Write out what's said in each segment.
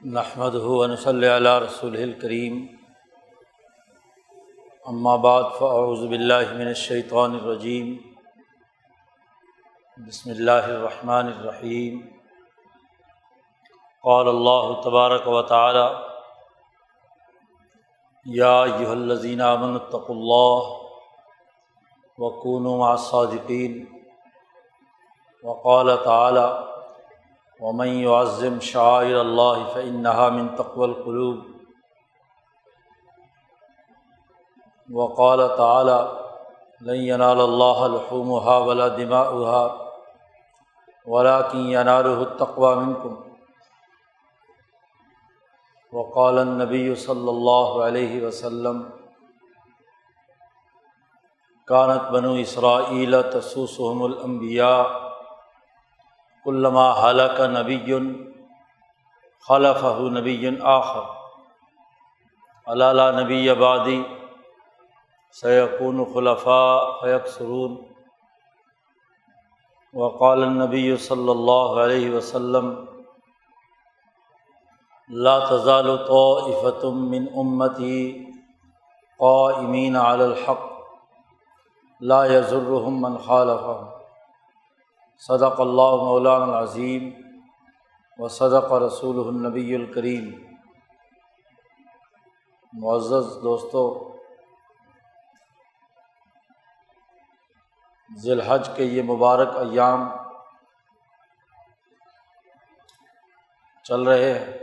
نحمد ہُون صلی اللہ رسول الکریم بعد فاعوذ باللہ من الشیطان الرجیم بسم اللہ الرحمن الرحیم قال اللہ تبارک و تعالی یا ایہا الذین آمنوا اتقوا اللہ وکونوا مع الصادقین وقال تعالی ومن يعظم شعائر اللہ فإنها من تقوى القلوب. وقال تعالی لن ينال الله لحومها ولا دماؤها، ولكن يناله التقوى منكم. وقال النبی صلی اللہ علیہ وسلم کانت بنو اسرائیل تسوسهم الانبیاء علامہ حلق نبی خلف نبی آخر. علالہ نبی آبادی سیقون خلفاء فیق سرون وقال نبی صلی اللہ علیہ وسلم، لا تزال طائفتم من امتی قائمین علی الحق. لا یضرهم من خالفهم. صدق اللہ مولان العظیم و صدق رسول النبی الکریم۔ معزز دوستوں ذی الحج کے یہ مبارک ایام چل رہے ہیں۔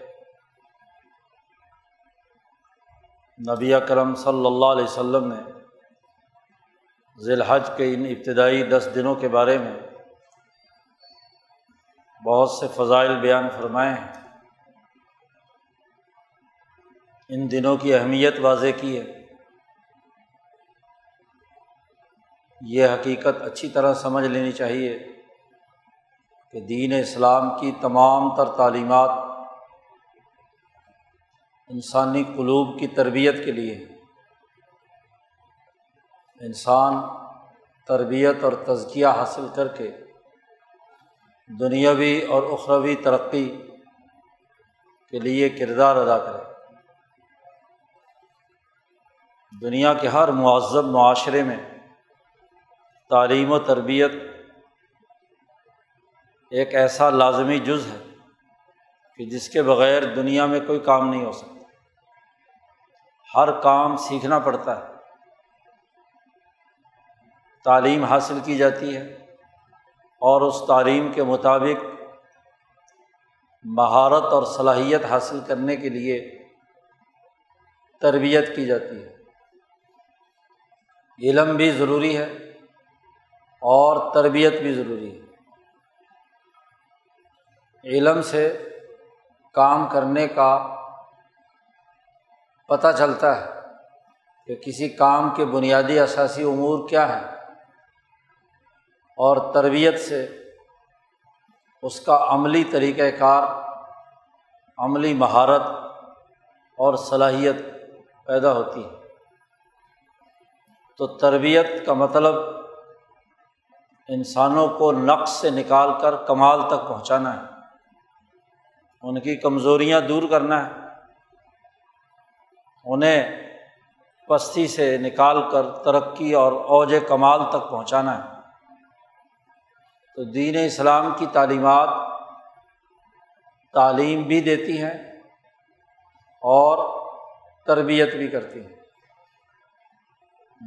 نبی اکرم صلی اللہ علیہ وسلم نے ذی الحج کے ان ابتدائی دس دنوں کے بارے میں بہت سے فضائل بیان فرمائے ہیں۔ ان دنوں کی اہمیت واضح کی ہے۔ یہ حقیقت اچھی طرح سمجھ لینی چاہیے کہ دین اسلام کی تمام تر تعلیمات انسانی قلوب کی تربیت کے لیے انسان تربیت اور تزکیہ حاصل کر کے دنیاوی اور اخروی ترقی کے لیے کردار ادا کرے۔ دنیا کے ہر معذب معاشرے میں تعلیم و تربیت ایک ایسا لازمی جز ہے کہ جس کے بغیر دنیا میں کوئی کام نہیں ہو سکتا۔ ہر کام سیکھنا پڑتا ہے۔ تعلیم حاصل کی جاتی ہے۔ اور اس تعلیم کے مطابق مہارت اور صلاحیت حاصل کرنے کے لیے تربیت کی جاتی ہے۔ علم بھی ضروری ہے اور تربیت بھی ضروری ہے۔ علم سے کام کرنے کا پتہ چلتا ہے کہ کسی کام کے بنیادی اثاثی امور کیا ہیں۔ اور تربیت سے اس کا عملی طریقۂ کار، عملی مہارت اور صلاحیت پیدا ہوتی ہے۔ تو تربیت کا مطلب انسانوں کو نقص سے نکال کر کمال تک پہنچانا ہے۔ ان کی کمزوریاں دور کرنا ہے۔ انہیں پستی سے نکال کر ترقی اور اوج کمال تک پہنچانا ہے۔ تو دین اسلام کی تعلیمات تعلیم بھی دیتی ہیں اور تربیت بھی کرتی ہیں۔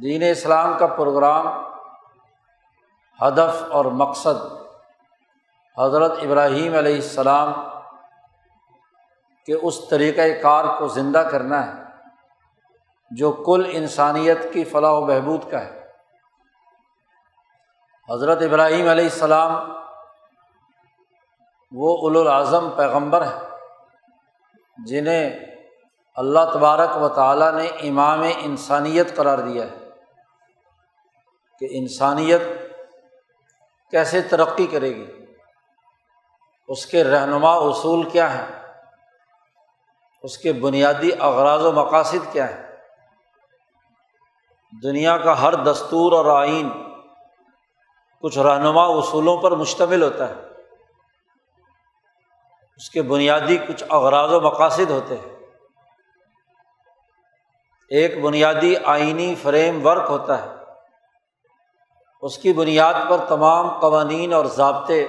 دین اسلام کا پروگرام ہدف اور مقصد حضرت ابراہیم علیہ السلام کے اس طریقۂ کار کو زندہ کرنا ہے جو کل انسانیت کی فلاح و بہبود کا ہے۔ حضرت ابراہیم علیہ السلام وہ الاظم پیغمبر ہیں، جنہیں اللہ تبارک و تعالیٰ نے امام انسانیت قرار دیا ہے کہ انسانیت کیسے ترقی کرے گی، اس کے رہنما اصول کیا ہیں، اس کے بنیادی اغراض و مقاصد کیا ہیں۔ دنیا کا ہر دستور اور آئین کچھ رہنما اصولوں پر مشتمل ہوتا ہے۔ اس کے بنیادی کچھ اغراض و مقاصد ہوتے ہیں۔ ایک بنیادی آئینی فریم ورک ہوتا ہے۔ اس کی بنیاد پر تمام قوانین اور ضابطے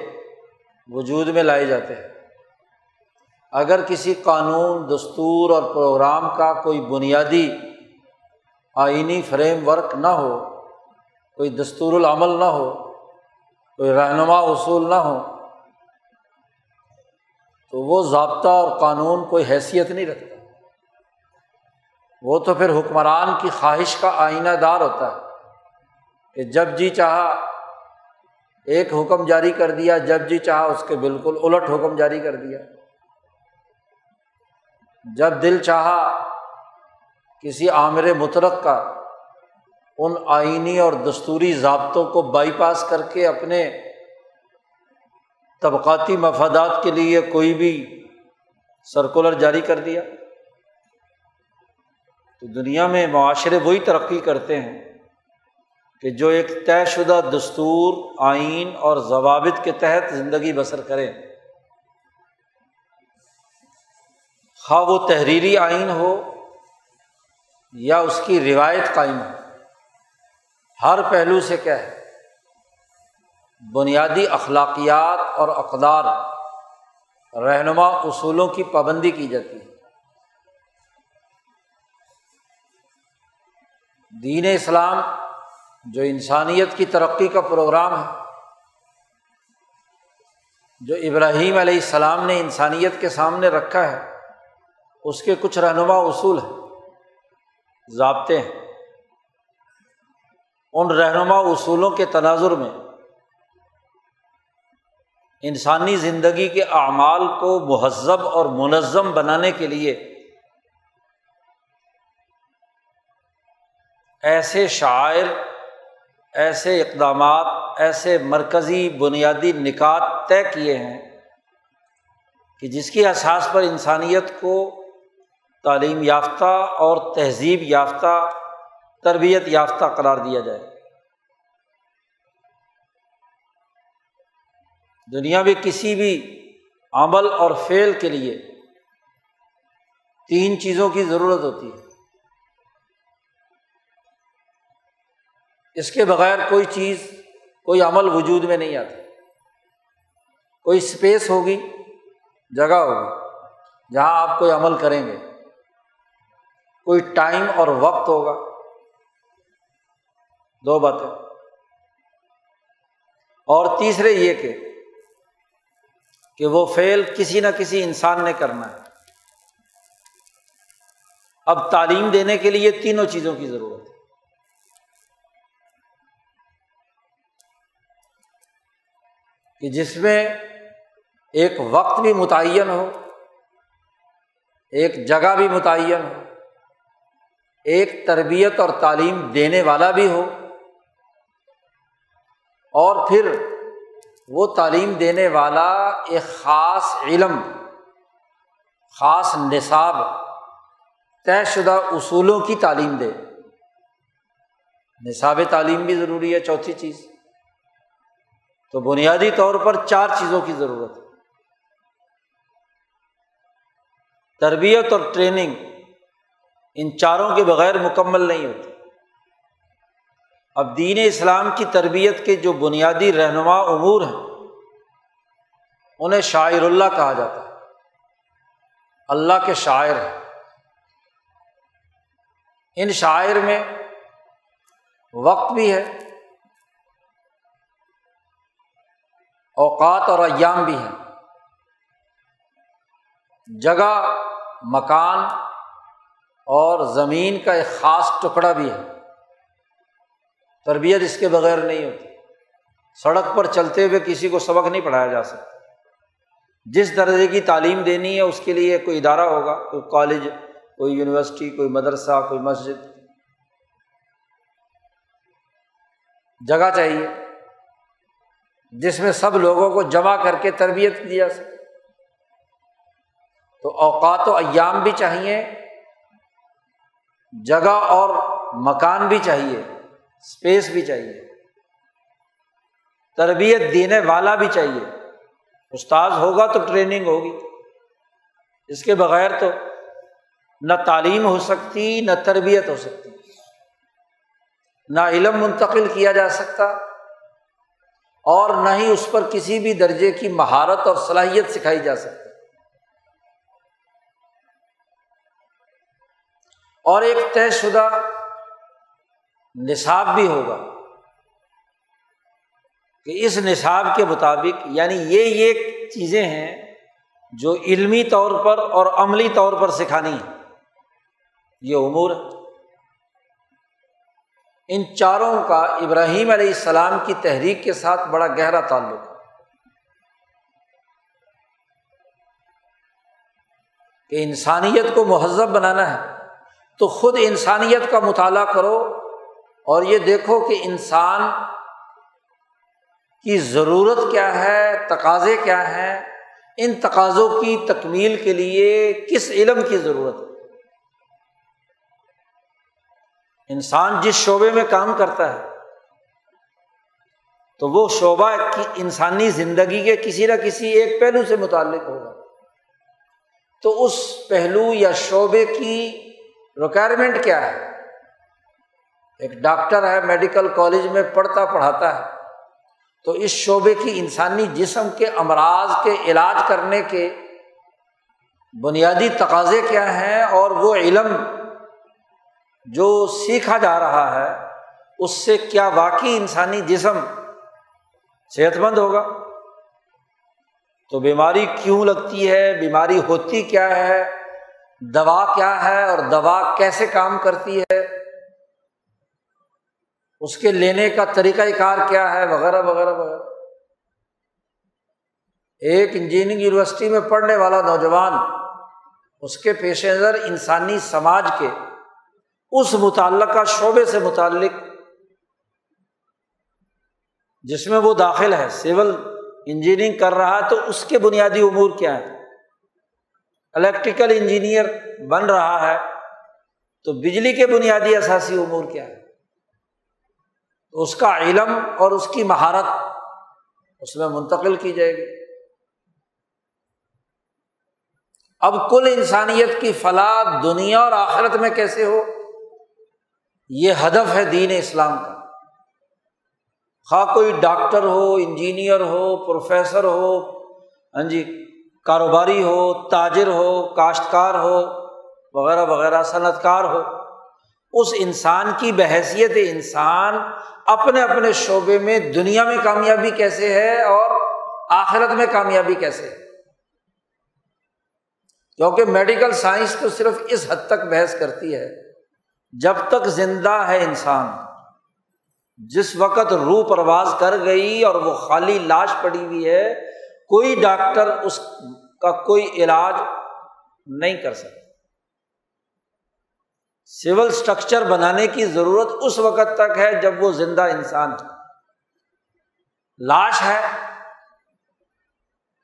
وجود میں لائے جاتے ہیں۔ اگر کسی قانون، دستور اور پروگرام کا کوئی بنیادی آئینی فریم ورک نہ ہو، کوئی دستور العمل نہ ہو کوئی رہنما اصول نہ ہو، تو وہ ضابطہ اور قانون کوئی حیثیت نہیں رکھتا۔ وہ تو پھر حکمران کی خواہش کا آئینہ دار ہوتا ہے کہ جب جی چاہا ایک حکم جاری کر دیا، جب جی چاہا اس کے بالکل الٹ حکم جاری کر دیا۔ جب دل چاہا کسی عامر مترق کا ان آئینی اور دستوری ضابطوں کو بائی پاس کر کے اپنے طبقاتی مفادات کے لیے کوئی بھی سرکولر جاری کر دیا۔ تو دنیا میں معاشرے وہی ترقی کرتے ہیں کہ جو ایک طے شدہ دستور، آئین اور ضوابط کے تحت زندگی بسر کریں خواہ وہ تحریری آئین ہو یا اس کی روایت قائم ہو۔ ہر پہلو سے کیا ہے؟ بنیادی اخلاقیات اور اقدار رہنما اصولوں کی پابندی کی جاتی ہے دین اسلام جو انسانیت کی ترقی کا پروگرام ہے، جو ابراہیم علیہ السلام نے انسانیت کے سامنے رکھا ہے، اس کے کچھ رہنما اصول ہیں، ضابطے ہیں۔ ان رہنما اصولوں کے تناظر میں۔ انسانی زندگی کے اعمال کو مہذب اور منظم بنانے کے لیے ایسے شاعر، ایسے اقدامات، ایسے مرکزی بنیادی نکات طے کیے ہیں کہ جس کی احساس پر انسانیت کو تعلیم یافتہ اور تہذیب یافتہ تربیت یافتہ قرار دیا جائے۔ دنیا میں کسی بھی عمل اور فعل کے لیے تین چیزوں کی ضرورت ہوتی ہے۔ اس کے بغیر کوئی چیز، کوئی عمل وجود میں نہیں آتی۔ کوئی اسپیس ہوگی، جگہ ہوگی، جہاں آپ کوئی عمل کریں گے۔ کوئی ٹائم اور وقت ہوگا۔ دو باتیں۔ اور تیسرے یہ کہ کہ وہ فعل کسی نہ کسی انسان نے کرنا ہے۔ اب تعلیم دینے کے لیے تینوں چیزوں کی ضرورت ہے۔ کہ جس میں ایک وقت بھی متعین ہو، ایک جگہ بھی متعین ہو، ایک تربیت اور تعلیم دینے والا بھی ہو اور پھر وہ تعلیم دینے والا ایک خاص علم، خاص نصاب طے شدہ اصولوں کی تعلیم دے۔ نصاب تعلیم بھی ضروری ہے، چوتھی چیز۔ تو بنیادی طور پر چار چیزوں کی ضرورت ہے۔ تربیت اور ٹریننگ ان چاروں کے بغیر مکمل نہیں ہوتی۔ اب دین اسلام کی تربیت کے جو بنیادی رہنما امور ہیں، انہیں شاعر اللہ کہا جاتا ہے۔ اللہ کے شاعر ہیں۔ ان شاعر میں وقت بھی ہے، اوقات اور ایام بھی ہیں۔ جگہ، مکان اور زمین کا ایک خاص ٹکڑا بھی ہے۔ تربیت اس کے بغیر نہیں ہوتی۔ سڑک پر چلتے ہوئے کسی کو سبق نہیں پڑھایا جا سکتا۔ جس درجے کی تعلیم دینی ہے، اس کے لیے کوئی ادارہ ہوگا، کوئی کالج، کوئی یونیورسٹی، کوئی مدرسہ، کوئی مسجد۔ جگہ چاہیے جس میں سب لوگوں کو جمع کر کے تربیت دی جا سکے۔ تو اوقات و ایام بھی چاہیے، جگہ اور مکان بھی چاہیے۔ اسپیس بھی چاہیے۔ تربیت دینے والا بھی چاہیے۔ استاذ ہوگا تو ٹریننگ ہوگی۔ اس کے بغیر تو نہ تعلیم ہو سکتی، نہ تربیت ہو سکتی۔ نہ علم منتقل کیا جا سکتا اور نہ ہی اس پر کسی بھی درجے کی مہارت اور صلاحیت سکھائی جا سکتی۔ اور ایک طے شدہ نصاب بھی ہوگا کہ اس نصاب کے مطابق یعنی یہ یہ چیزیں ہیں جو علمی طور پر اور عملی طور پر سکھانی ہے یہ امور ہے ان چاروں کا ابراہیم علیہ السلام کی تحریک کے ساتھ بڑا گہرا تعلق ہے۔ کہ انسانیت کو مہذب بنانا ہے، تو خود انسانیت کا مطالعہ کرو اور یہ دیکھو کہ انسان کی ضرورت کیا ہے، تقاضے کیا ہیں، ان تقاضوں کی تکمیل کے لیے کس علم کی ضرورت ہے؟ انسان جس شعبے میں کام کرتا ہے، تو وہ شعبہ کی انسانی زندگی کے کسی نہ کسی ایک پہلو سے متعلق ہوگا۔ تو اس پہلو یا شعبے کی ریکوائرمنٹ کیا ہے؟ ایک ڈاکٹر ہے، میڈیکل کالج میں پڑھتا پڑھاتا ہے۔ تو اس شعبے کی انسانی جسم کے امراض کے علاج کرنے کے بنیادی تقاضے کیا ہیں اور وہ علم جو سیکھا جا رہا ہے، اس سے کیا واقعی انسانی جسم صحت مند ہوگا؟ تو بیماری کیوں لگتی ہے؟ بیماری ہوتی کیا ہے؟ دوا کیا ہے اور دوا کیسے کام کرتی ہے؟ اس کے لینے کا طریقۂ کار کیا ہے، وغیرہ وغیرہ وغیرہ۔ ایک انجینئرنگ یونیورسٹی میں پڑھنے والا نوجوان اس کے پیش نظر انسانی سماج کے اس متعلقہ شعبے سے متعلق، جس میں وہ داخل ہے۔ سول انجینئرنگ کر رہا ہے تو اس کے بنیادی امور کیا ہے الیکٹریکل انجینئر بن رہا ہے تو بجلی کے بنیادی اثاثی امور کیا ہے تو اس کا علم اور اس کی مہارت اس میں منتقل کی جائے گی۔ اب کل انسانیت کی فلاح دنیا اور آخرت میں کیسے ہو؟ یہ ہدف ہے دین اسلام کا۔ خواہ کوئی ڈاکٹر ہو، انجینئر ہو، پروفیسر ہو ہاں جی کاروباری ہو، تاجر ہو، کاشتکار ہو، وغیرہ وغیرہ صنعت کار ہو، اس انسان کی بحثیت انسان اپنے اپنے شعبے میں دنیا میں کامیابی کیسے ہے اور آخرت میں کامیابی کیسے ہے؟ کیونکہ میڈیکل سائنس تو صرف اس حد تک بحث کرتی ہے، جب تک زندہ ہے انسان، جس وقت روح پرواز کر گئی اور وہ خالی لاش پڑی ہوئی ہے، کوئی ڈاکٹر اس کا کوئی علاج نہیں کر سکتا۔ سول اسٹرکچر بنانے کی ضرورت اس وقت تک ہے جب وہ زندہ انسان ہے لاش ہے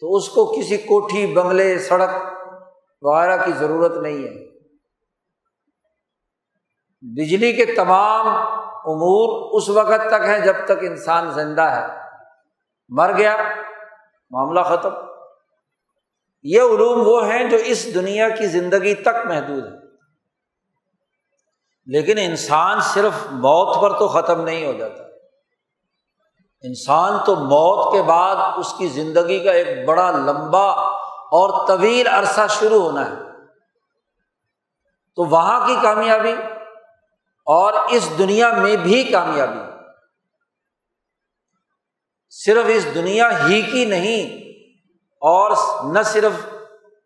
تو اس کو کسی کوٹھی، بنگلے، سڑک وغیرہ کی ضرورت نہیں ہے۔ بجلی کے تمام امور اس وقت تک ہیں جب تک انسان زندہ ہے۔ مر گیا، معاملہ ختم۔ یہ علوم وہ ہیں جو اس دنیا کی زندگی تک محدود ہے لیکن انسان صرف موت پر تو ختم نہیں ہو جاتا۔ انسان تو موت کے بعد اس کی زندگی کا ایک بڑا لمبا اور طویل عرصہ شروع ہونا ہے۔ تو وہاں کی کامیابی اور اس دنیا میں بھی کامیابی۔ صرف اس دنیا ہی کی نہیں اور نہ صرف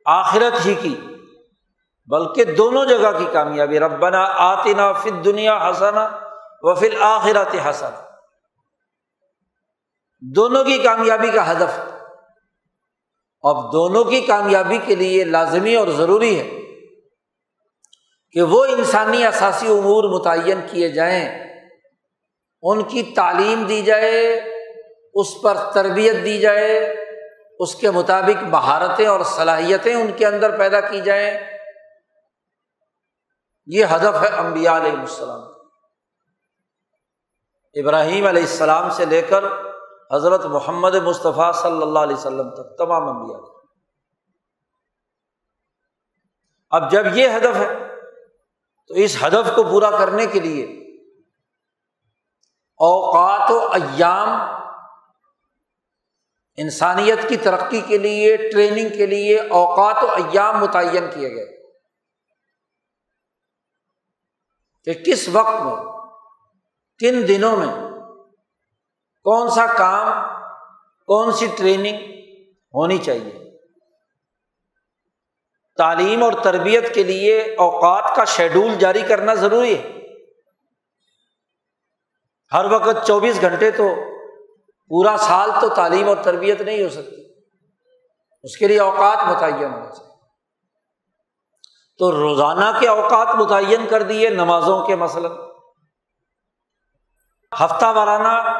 آخرت ہی کی۔ بلکہ دونوں جگہ کی کامیابی، ربنا آتی نا دنیا حسنا و فل آخرات حسن دونوں کی کامیابی کا ہدف۔ اب دونوں کی کامیابی کے لیے لازمی اور ضروری ہے کہ وہ انسانی اثاثی امور متعین کیے جائیں، ان کی تعلیم دی جائے، اس پر تربیت دی جائے، اس کے مطابق مہارتیں اور صلاحیتیں ان کے اندر پیدا کی جائیں۔ یہ ہدف ہے امبیا علیہ السلام ابراہیم علیہ السلام سے لے کر حضرت محمد مصطفیٰ صلی اللہ علیہ وسلم تک تمام امبیا اب جب یہ ہدف ہے، تو اس ہدف کو پورا کرنے کے لیے اوقات و ایام انسانیت کی ترقی کے لیے، ٹریننگ کے لیے اوقات و ایام متعین کیے گئے۔ کہ کس وقت میں کن دنوں میں کون سا کام، کون سی ٹریننگ ہونی چاہیے؟ تعلیم اور تربیت کے لیے اوقات کا شیڈول جاری کرنا ضروری ہے۔ ہر وقت چوبیس گھنٹے تو پورا سال تو تعلیم اور تربیت نہیں ہو سکتی۔ اس کے لیے اوقات متعین ہونا چاہیے۔ تو روزانہ کے اوقات متعین کر دیے نمازوں کے مثلاً۔ ہفتہ وارانہ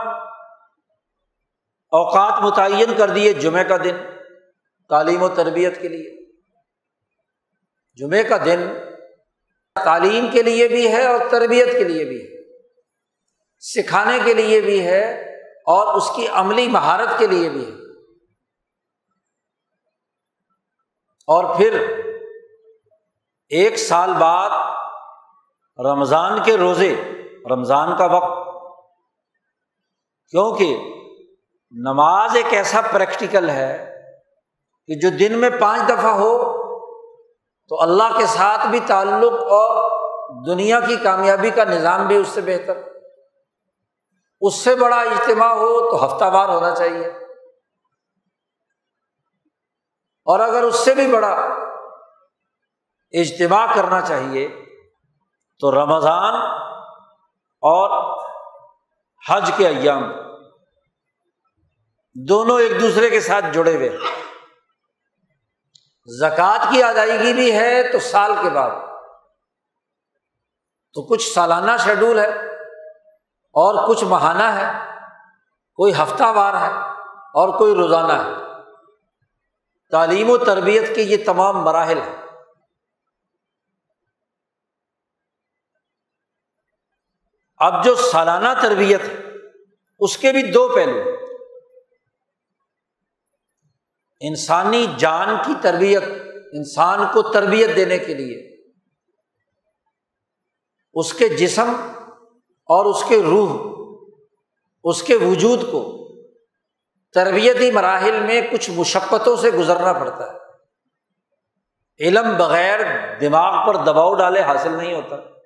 اوقات متعین کر دیے جمعہ کا دن، تعلیم و تربیت کے لیے۔ جمعے کا دن تعلیم کے لیے بھی ہے اور تربیت کے لیے بھی ہے۔ سکھانے کے لیے بھی ہے اور اس کی عملی مہارت کے لیے بھی ہے۔ اور پھر ایک سال بعد رمضان کے روزے، رمضان کا وقت، کیونکہ نماز ایک ایسا پریکٹیکل ہے کہ جو دن میں پانچ دفعہ ہو، تو اللہ کے ساتھ بھی تعلق اور دنیا کی کامیابی کا نظام بھی اس سے بہتر۔ اس سے بڑا اجتماع ہو تو ہفتہ وار ہونا چاہیے۔ اور اگر اس سے بھی بڑا اجتماع کرنا چاہیے تو رمضان اور حج کے ایام دونوں ایک دوسرے کے ساتھ جڑے ہوئے زکوٰۃ کی ادائیگی بھی ہے تو سال کے بعد۔ تو کچھ سالانہ شیڈول ہے اور کچھ ماہانہ ہے۔ کوئی ہفتہ وار ہے اور کوئی روزانہ ہے۔ تعلیم و تربیت کے یہ تمام مراحل ہیں۔ اب جو سالانہ تربیت ہے، اس کے بھی دو پہلو انسانی جان کی تربیت، انسان کو تربیت دینے کے لیے۔ اس کے جسم اور اس کے روح، اس کے وجود کو تربیتی مراحل میں کچھ مشقتوں سے گزرنا پڑتا ہے۔ علم بغیر دماغ پر دباؤ ڈالے حاصل نہیں ہوتا۔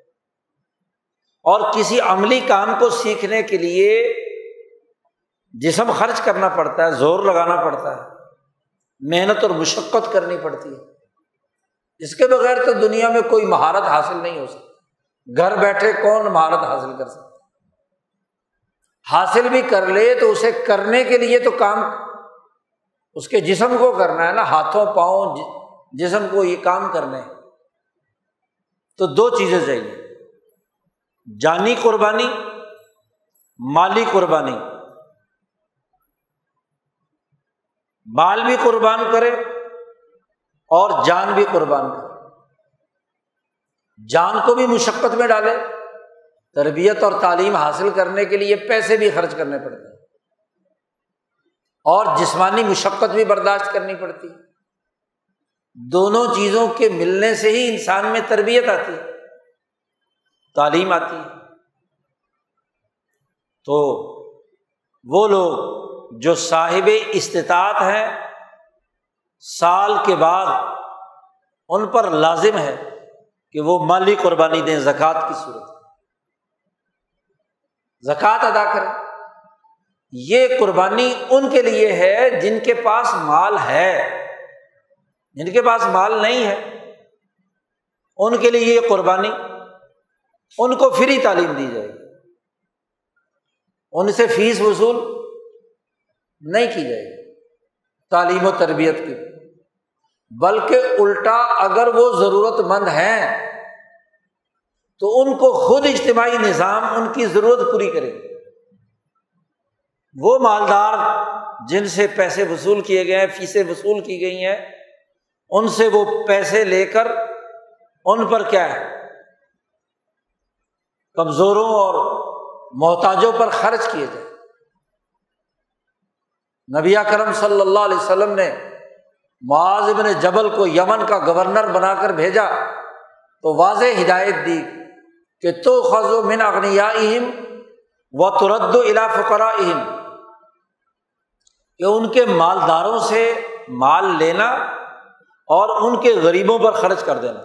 اور کسی عملی کام کو سیکھنے کے لیے جسم خرچ کرنا پڑتا ہے، زور لگانا پڑتا ہے، محنت اور مشقت کرنی پڑتی ہے۔ اس کے بغیر تو دنیا میں کوئی مہارت حاصل نہیں ہو سکتی۔ گھر بیٹھے کون مہارت حاصل کر سکتا؟ حاصل بھی کر لے تو اسے کرنے کے لیے تو کام اس کے جسم کو کرنا ہے نا، ہاتھوں، پاؤں، جسم کو یہ کام کرنے۔ تو دو چیزیں چاہیے۔ جانی قربانی، مالی قربانی۔ مال بھی قربان کرے اور جان بھی قربان کرے۔ جان کو بھی مشقت میں ڈالے۔ تربیت اور تعلیم حاصل کرنے کے لیے پیسے بھی خرچ کرنے پڑتے ہیں۔ اور جسمانی مشقت بھی برداشت کرنی پڑتی۔ ہے دونوں چیزوں کے ملنے سے ہی انسان میں تربیت آتی ہے۔ تعلیم آتی ہے۔ تو وہ لوگ جو صاحب استطاعت ہیں، سال کے بعد ان پر لازم ہے کہ وہ مالی قربانی دیں زکوٰۃ کی صورت۔ زکوٰۃ ادا کریں۔ یہ قربانی ان کے لیے ہے جن کے پاس مال ہے۔ جن کے پاس مال نہیں ہے، ان کے لیے یہ قربانی ان کو فری تعلیم دی جائے گی۔ ان سے فیس وصول نہیں کی جائے گی تعلیم و تربیت کی۔ بلکہ الٹا اگر وہ ضرورت مند ہیں تو ان کو خود اجتماعی نظام ان کی ضرورت پوری کرے۔ وہ مالدار جن سے پیسے وصول کیے گئے ہیں، فیسیں وصول کی گئی ہیں، ان سے وہ پیسے لے کر ان پر کیا ہے؟ کمزوروں اور محتاجوں پر خرچ کیے جائیں۔ نبی کرم صلی اللہ علیہ وسلم نے معاذ ابن جبل کو یمن کا گورنر بنا کر بھیجا تو واضح ہدایت دی کہ تو خز و من اغنیا اہم و ترد و الا فقرا اہم کہ ان کے مالداروں سے مال لینا اور ان کے غریبوں پر خرچ کر دینا۔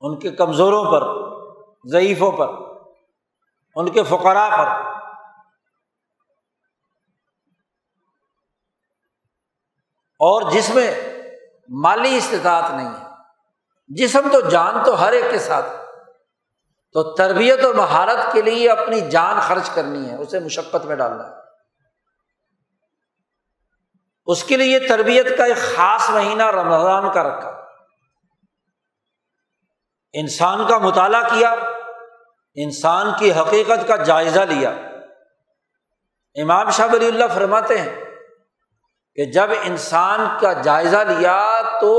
ان کے کمزوروں پر ضعیفوں پر، ان کے فقراء پر۔ اور جس میں مالی استطاعت نہیں ہے، جسم تو جان تو ہر ایک کے ساتھ تو تربیت اور مہارت کے لیے اپنی جان خرچ کرنی ہے، اسے مشقت میں ڈالنا ہے۔ اس کے لیے تربیت کا ایک خاص مہینہ رمضان کا رکھا۔ انسان کا مطالعہ کیا۔ انسان کی حقیقت کا جائزہ لیا۔ امام شاہ ولی اللہ فرماتے ہیں کہ جب انسان کا جائزہ لیا تو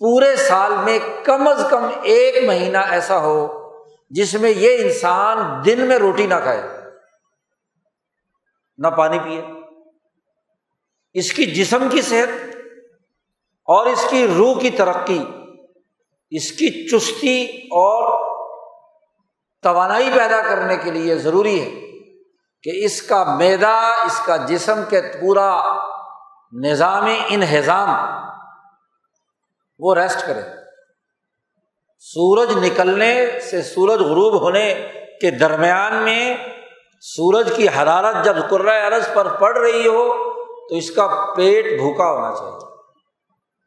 پورے سال میں کم از کم ایک مہینہ ایسا ہو جس میں یہ انسان دن میں روٹی نہ کھائے، نہ پانی پیے۔ اس کی جسم کی صحت اور اس کی روح کی ترقی، اس کی چستی اور توانائی پیدا کرنے کے لیے ضروری ہے کہ اس کا میدا، اس کا جسم کے پورا نظام انہضام وہ ریسٹ کرے۔ سورج نکلنے سے سورج غروب ہونے کے درمیان میں سورج کی حرارت جب عرض پر پڑ رہی ہو تو اس کا پیٹ بھوکا ہونا چاہیے۔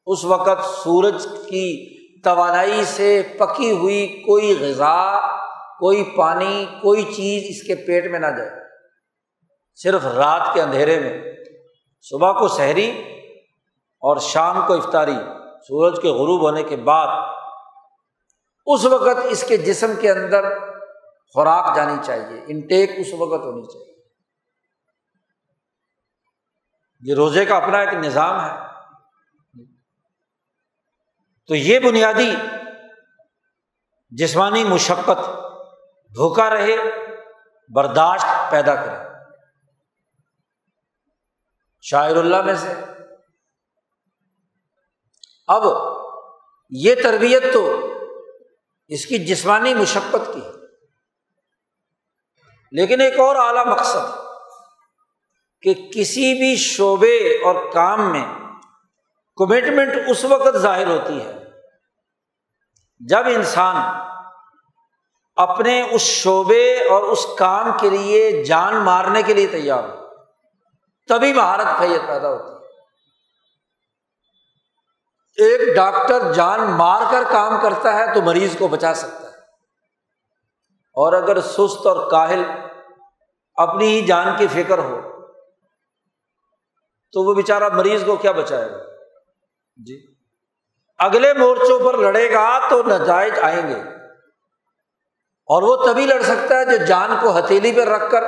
اس وقت سورج کی توانائی سے پکی ہوئی کوئی غذا کوئی پانی، کوئی چیز اس کے پیٹ میں نہ جائے۔ صرف رات کے اندھیرے میں۔ صبح کو شہری اور شام کو افطاری۔ سورج کے غروب ہونے کے بعد اس وقت اس کے جسم کے اندر خوراک جانی چاہیے۔ انٹیک اس وقت ہونی چاہیے۔ یہ روزے کا اپنا ایک نظام ہے۔ تو یہ بنیادی جسمانی مشقت بھوکا رہے، برداشت پیدا کرے۔ شاعر اللہ میں سے۔ اب یہ تربیت تو اس کی جسمانی مشقت کی لیکن ایک اور اعلیٰ مقصد کہ کسی بھی شعبے اور کام میں کمٹمنٹ اس وقت ظاہر ہوتی ہے جب انسان اپنے اس شعبے اور اس کام کے لیے جان مارنے کے لیے تیار ہو تبھی مہارت فیت پیدا ہوتی ہے۔ ایک ڈاکٹر جان مار کر کام کرتا ہے تو مریض کو بچا سکتا ہے۔ اور اگر سست اور کاہل اپنی ہی جان کی فکر ہو، تو وہ بےچارا مریض کو کیا بچائے گا؟ جی۔ اگلے مورچوں پر لڑے گا تو نتائج آئیں گے۔ اور وہ تبھی لڑ سکتا ہے جو جان کو ہتھیلی پہ رکھ کر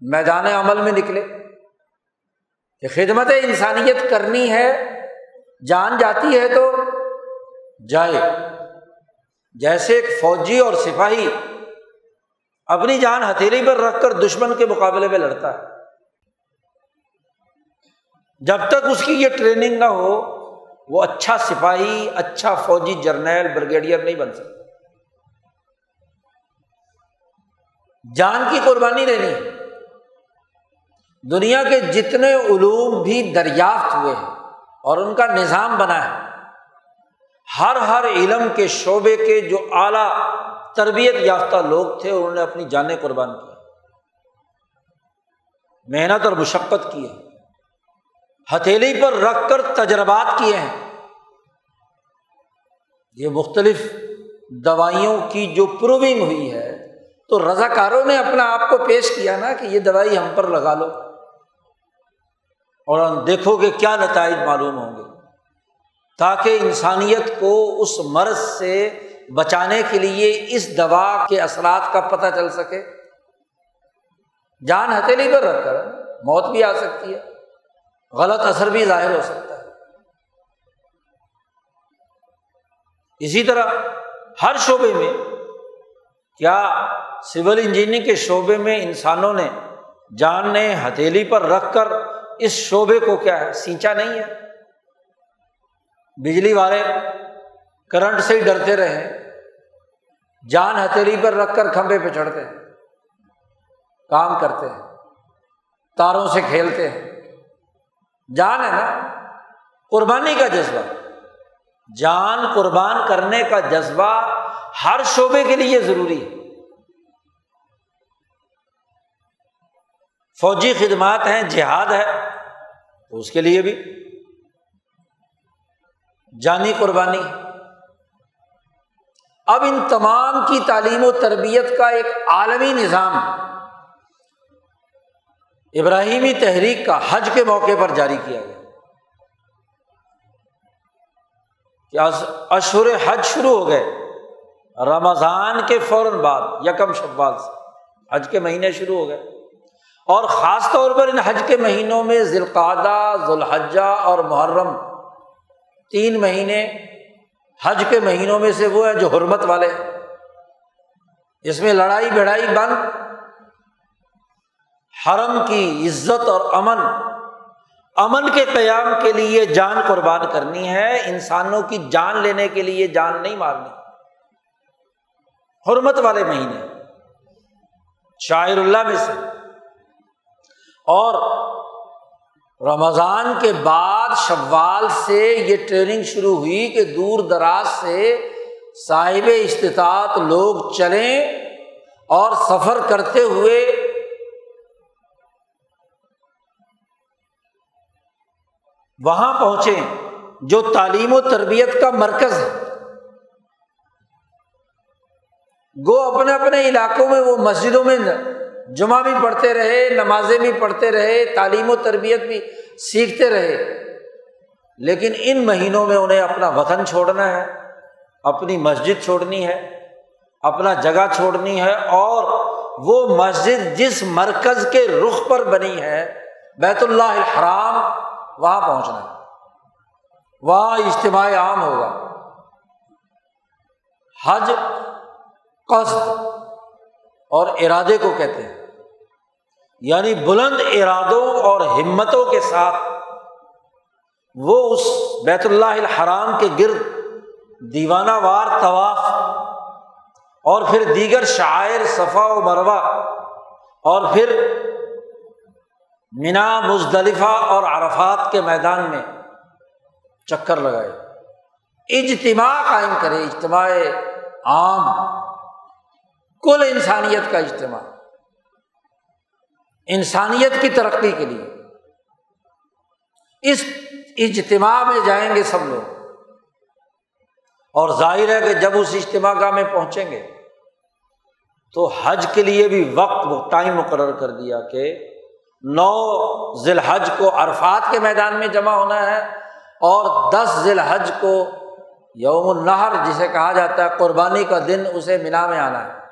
میدان عمل میں نکلے۔ کہ خدمت انسانیت کرنی ہے، جان جاتی ہے تو جائے۔ جیسے ایک فوجی اور سپاہی اپنی جان ہتھیلی پر رکھ کر دشمن کے مقابلے میں لڑتا ہے۔ جب تک اس کی یہ ٹریننگ نہ ہو، وہ اچھا سپاہی اچھا فوجی جرنیل بریگیڈیئر نہیں بن سکتا۔ جان کی قربانی لینی دنیا کے جتنے علوم بھی دریافت ہوئے ہیں اور ان کا نظام بنا ہے، ہر ہر علم کے شعبے کے جو اعلیٰ تربیت یافتہ لوگ تھے، انہوں نے اپنی جانیں قربان کی۔ محنت اور مشقت کی ہے۔ ہتھیلی پر رکھ کر تجربات کیے ہیں۔ یہ مختلف دوائیوں کی جو پروونگ ہوئی ہے تو رضاکاروں نے اپنا آپ کو پیش کیا نا کہ یہ دوائی ہم پر لگا لو۔ اور دیکھو کہ کیا نتائج معلوم ہوں گے۔ تاکہ انسانیت کو اس مرض سے بچانے کے لیے اس دوا کے اثرات کا پتہ چل سکے۔ جان ہتھیلی پر رکھ کر موت بھی آ سکتی ہے۔ غلط اثر بھی ظاہر ہو سکتا ہے۔ اسی طرح ہر شعبے میں کیا سول انجینئرنگ کے شعبے میں انسانوں نے جان نے ہتھیلی پر رکھ کر اس شعبے کو کیا ہے، سینچا نہیں ہے؟ بجلی والے کرنٹ سے ہی ڈرتے رہے جان ہتھیلی پر رکھ کر کھمبے پہ چڑھتے ہیں۔ کام کرتے ہیں۔ تاروں سے کھیلتے ہیں۔ جان ہے نا؟ قربانی کا جذبہ۔ جان قربان کرنے کا جذبہ ہر شعبے کے لیے ضروری ہے۔ فوجی خدمات ہیں، جہاد ہے، تو اس کے لیے بھی۔ جانی قربانی۔ اب ان تمام کی تعلیم و تربیت کا ایک عالمی نظام، ابراہیمی تحریک کا حج کے موقع پر جاری کیا گیا۔ کہ اشور حج شروع ہو گئے۔ رمضان کے فوراً بعد یکم شبال سے حج کے مہینے شروع ہو گئے۔ اور خاص طور پر ان حج کے مہینوں میں ذیلقادہ ذوالحجہ اور محرم تین مہینے حج کے مہینوں میں سے وہ ہیں جو حرمت والے اس میں لڑائی بڑھائی بند۔ حرم کی عزت اور امن امن کے قیام کے لیے جان قربان کرنی ہے۔ انسانوں کی جان لینے کے لیے جان نہیں مارنی۔ حرمت والے مہینے۔ شاعر اللہ میں سے۔ اور رمضان کے بعد شوال سے یہ ٹریننگ شروع ہوئی کہ دور دراز سے صاحب استطاعت لوگ چلیں اور سفر کرتے ہوئے وہاں پہنچیں، جو تعلیم و تربیت کا مرکز ہے۔ گو اپنے اپنے علاقوں میں، وہ مسجدوں میں جمعہ بھی پڑھتے رہے، نمازیں بھی پڑھتے رہے، تعلیم و تربیت بھی سیکھتے رہے۔ لیکن ان مہینوں میں انہیں اپنا وطن چھوڑنا ہے، اپنی مسجد چھوڑنی ہے، اپنا جگہ چھوڑنی ہے اور وہ مسجد جس مرکز کے رخ پر بنی ہے، بیت اللہ الحرام، وہاں پہنچنا ہے۔ وہاں اجتماع عام ہوگا۔ حج قصد اور ارادے کو کہتے ہیں۔ یعنی بلند ارادوں اور ہمتوں کے ساتھ وہ اس بیت اللہ الحرام کے گرد دیوانہ وار طواف اور پھر دیگر شاعر صفا و مروا اور پھر مینا، مزدلفہ اور عرفات کے میدان میں چکر لگائے۔ اجتماع قائم کرے، اجتماع عام۔ کل انسانیت کا اجتماع۔ انسانیت کی ترقی کے لیے۔ اس اجتماع میں جائیں گے سب لوگ۔ اور ظاہر ہے کہ جب اس اجتماع گاہ میں پہنچیں گے، تو حج کے لیے بھی وقت ٹائم مقرر کر دیا کہ نو ذی الحج کو عرفات کے میدان میں جمع ہونا ہے اور دس ذی الحج کو یوم النہر جسے کہا جاتا ہے، قربانی کا دن اسے مینا میں آنا ہے۔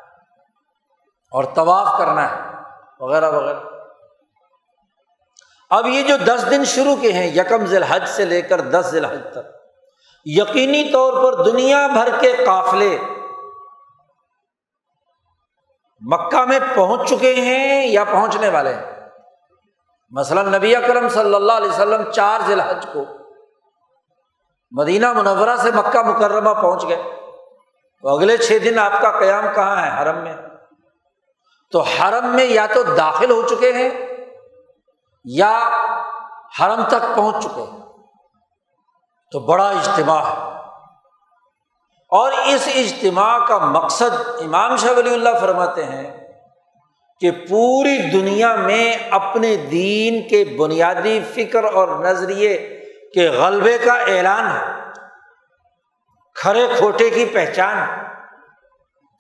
اور طواف کرنا ہے، وغیرہ وغیرہ۔ اب یہ جو دس دن شروع کے ہیں، یکم ذی الحج سے لے کر دس ذی الحج تک، یقینی طور پر دنیا بھر کے قافلے مکہ میں پہنچ چکے ہیں یا پہنچنے والے ہیں؟ مثلاً نبی اکرم صلی اللہ علیہ وسلم چار ذی الحج کو مدینہ منورہ سے مکہ مکرمہ پہنچ گئے۔ تو اگلے چھ دن آپ کا قیام کہاں ہے؟ حرم میں۔ تو حرم میں یا تو داخل ہو چکے ہیں یا حرم تک پہنچ چکے ہیں۔ تو بڑا اجتماع ہے۔ اور اس اجتماع کا مقصد امام شاہ ولی اللہ فرماتے ہیں کہ پوری دنیا میں اپنے دین کے بنیادی فکر اور نظریے کے غلبے کا اعلان ہے۔ کھڑے کھوٹے کی پہچان۔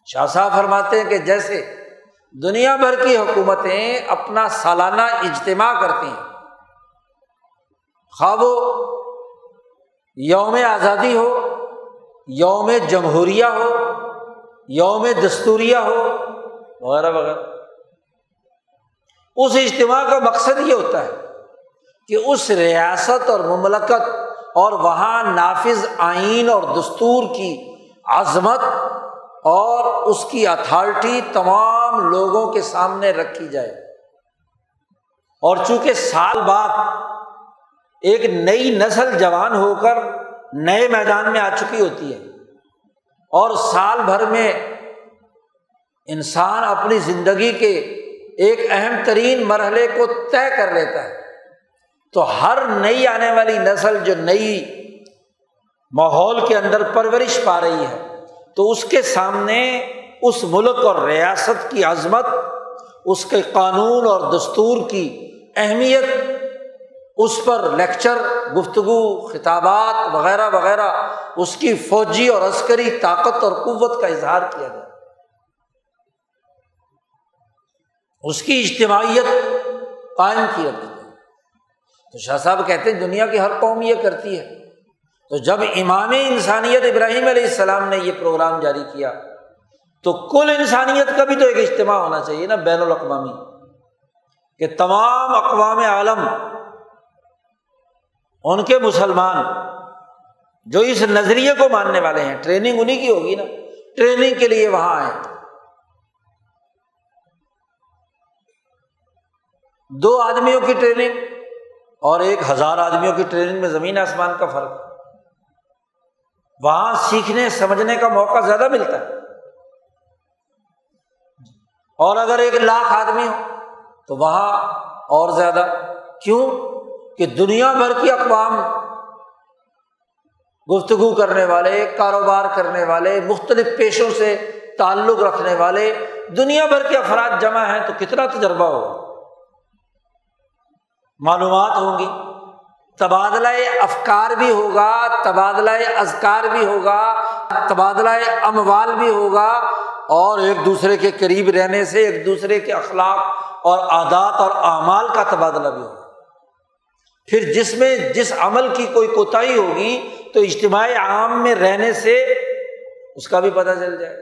شاہ صاحب فرماتے ہیں کہ جیسے دنیا بھر کی حکومتیں اپنا سالانہ اجتماع کرتی ہیں۔ خواب یوم آزادی ہو، یوم جمہوریہ ہو، یوم دستوریہ ہو، وغیرہ وغیرہ۔ اس اجتماع کا مقصد یہ ہوتا ہے کہ اس ریاست اور مملکت اور وہاں نافذ آئین اور دستور کی عظمت اور اس کی اتھارٹی تمام لوگوں کے سامنے رکھی جائے۔ اور چونکہ سال بعد ایک نئی نسل جوان ہو کر نئے میدان میں آ چکی ہوتی ہے، اور سال بھر میں انسان اپنی زندگی کے ایک اہم ترین مرحلے کو طے کر لیتا ہے۔ تو ہر نئی آنے والی نسل جو نئی ماحول کے اندر پرورش پا رہی ہے تو اس کے سامنے اس ملک اور ریاست کی عظمت، اس کے قانون اور دستور کی اہمیت، اس پر لیکچر، گفتگو، خطابات وغیرہ وغیرہ، اس کی فوجی اور عسکری طاقت اور قوت کا اظہار کیا گیا۔ اس کی اجتماعیت قائم کی رکھتی ہے تو شاہ صاحب کہتے ہیں دنیا کی ہر قوم یہ کرتی ہے۔ تو جب امام انسانیت ابراہیم علیہ السلام نے یہ پروگرام جاری کیا، تو کل انسانیت کا بھی تو ایک اجتماع ہونا چاہیے نا بین الاقوامی، کہ تمام اقوام عالم، ان کے مسلمان جو اس نظریے کو ماننے والے ہیں، ٹریننگ انہیں کی ہوگی نا، ٹریننگ کے لیے وہاں آئے۔ دو آدمیوں کی ٹریننگ اور ایک ہزار آدمیوں کی ٹریننگ میں زمین آسمان کا فرق۔ وہاں سیکھنے، سمجھنے کا موقع زیادہ ملتا ہے۔ اور اگر ایک لاکھ آدمی ہو، تو وہاں اور زیادہ۔ کیوں؟ کہ دنیا بھر کی اقوام گفتگو کرنے والے، کاروبار کرنے والے، مختلف پیشوں سے تعلق رکھنے والے، دنیا بھر کے افراد جمع ہیں تو کتنا تجربہ ہوگا؟ معلومات ہوں گی۔ تبادلہ افکار بھی ہوگا، تبادلہ ازکار بھی ہوگا، تبادلہ اموال بھی ہوگا، اور ایک دوسرے کے قریب رہنے سے ایک دوسرے کے اخلاق اور عادات اور اعمال کا تبادلہ بھی ہوگا۔ پھر جس میں جس عمل کی کوئی کوتاہی ہوگی تو اجتماعی عام میں رہنے سے اس کا بھی پتہ چل جائے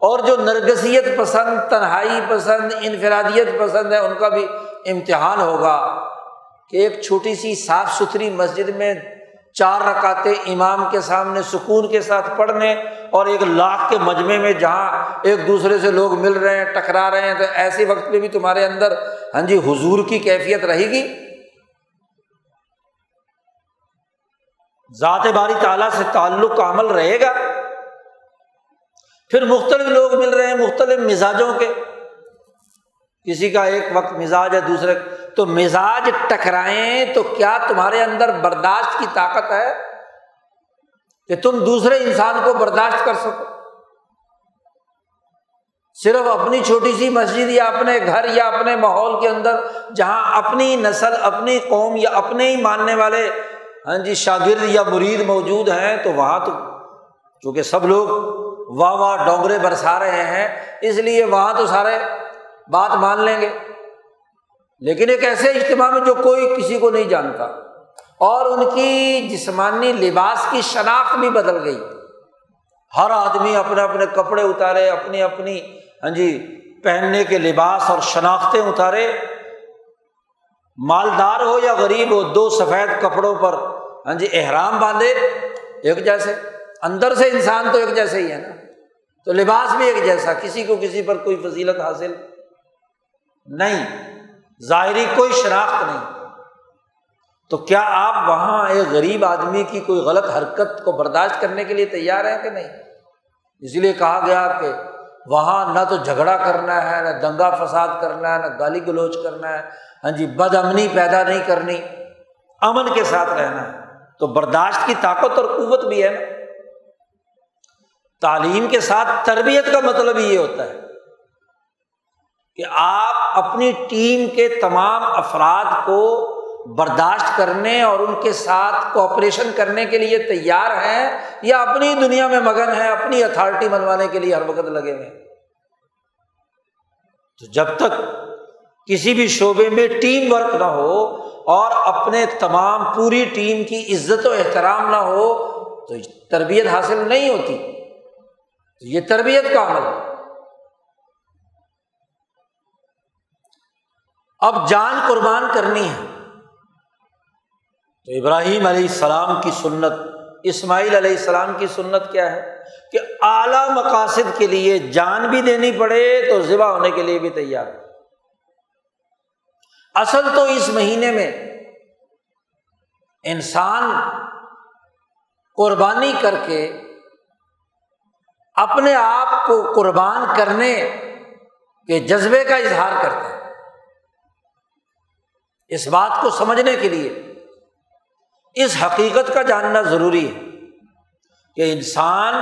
اور جو نرگسیت پسند، تنہائی پسند، انفرادیت پسند ہے، ان کا بھی امتحان ہوگا۔ کہ ایک چھوٹی سی صاف ستھری مسجد میں چار رکاتے امام کے سامنے، سکون کے ساتھ پڑھنے اور ایک لاکھ کے مجمے میں جہاں ایک دوسرے سے لوگ مل رہے ہیں، ٹکرا رہے ہیں، تو ایسے وقت میں بھی تمہارے اندر ہاں جی حضور کی کیفیت رہے گی۔ ذات باری تعالیٰ سے تعلق کا عمل رہے گا۔ پھر مختلف لوگ مل رہے ہیں مختلف مزاجوں کے۔ کسی کا ایک وقت مزاج ہے، دوسرے تو مزاج ٹکرائیں تو کیا تمہارے اندر برداشت کی طاقت ہے کہ تم دوسرے انسان کو برداشت کر سکو؟ صرف اپنی چھوٹی سی مسجد یا اپنے گھر یا اپنے ماحول کے اندر جہاں اپنی نسل، اپنی قوم یا اپنے ہی ماننے والے ہاں جی شاگرد یا مرید موجود ہیں، تو وہاں تو چونکہ سب لوگ واہ واہ ڈونگرے برسا رہے ہیں، اس لیے وہاں تو سارے بات مان لیں گے۔ لیکن ایک ایسے اجتماع میں جو کوئی کسی کو نہیں جانتا اور ان کی جسمانی لباس کی شناخت بھی بدل گئی۔ ہر آدمی اپنے اپنے کپڑے اتارے، اپنی اپنی ہاں جی پہننے کے لباس اور شناختیں اتارے۔ مالدار ہو یا غریب ہو، دو سفید کپڑوں پر ہاں جی احرام باندھے، ایک جیسے۔ اندر سے انسان تو ایک جیسے ہی ہے نا۔ تو لباس بھی ایک جیسا، کسی کو کسی پر کوئی فضیلت حاصل نہیں۔ ظاہری کوئی شناخت نہیں۔ تو کیا آپ وہاں ایک غریب آدمی کی کوئی غلط حرکت کو برداشت کرنے کے لیے تیار ہے کہ نہیں؟ اس لیے کہا گیا کہ وہاں نہ تو جھگڑا کرنا ہے، نہ دنگا فساد کرنا ہے، نہ گالی گلوچ کرنا ہے۔ ہاں جی بد امنی پیدا نہیں کرنی، امن کے ساتھ رہنا ہے۔ تو برداشت کی طاقت اور قوت بھی ہے نا۔ تعلیم کے ساتھ تربیت کا مطلب یہ ہوتا ہے۔ کہ آپ اپنی ٹیم کے تمام افراد کو برداشت کرنے اور ان کے ساتھ کوپریشن کرنے کے لیے تیار ہیں یا اپنی دنیا میں مگن ہے اپنی اتھارٹی بنوانے کے لیے ہر وقت لگے ہوئے تو جب تک کسی بھی شعبے میں ٹیم ورک نہ ہو اور اپنے تمام پوری ٹیم کی عزت و احترام نہ ہو، تو تربیت حاصل نہیں ہوتی۔ تو یہ تربیت کا عمل ہے۔ اب جان قربان کرنی ہے۔ تو ابراہیم علیہ السلام کی سنت، اسماعیل علیہ السلام کی سنت کیا ہے؟ کہ اعلیٰ مقاصد کے لیے جان بھی دینی پڑے تو ذبح ہونے کے لیے بھی تیار۔ اصل تو اس مہینے میں انسان قربانی کر کے اپنے آپ کو قربان کرنے کے جذبے کا اظہار کرتے ہیں اس بات کو سمجھنے کے لیے اس حقیقت کا جاننا ضروری ہے کہ انسان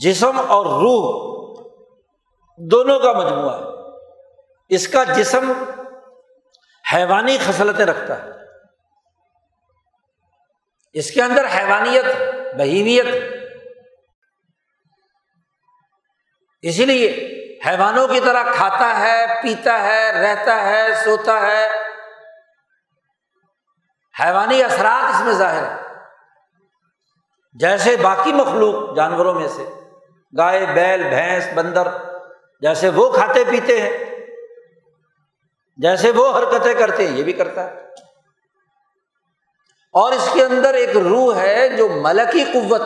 جسم اور روح دونوں کا مجموعہ ہے۔ اس کا جسم حیوانی خصلتیں رکھتا ہے۔ اس کے اندر حیوانیت بہیمیت اسی لیے حیوانوں کی طرح کھاتا ہے، پیتا ہے، رہتا ہے، سوتا ہے۔ حیوانی اثرات اس میں ظاہر ہے جیسے باقی مخلوق جانوروں میں سے، گائے، بیل، بھینس، بندر، جیسے وہ کھاتے پیتے ہیں، جیسے وہ حرکتیں کرتے ہیں، یہ بھی کرتا ہے۔ اور اس کے اندر ایک روح ہے جو ملکی قوت،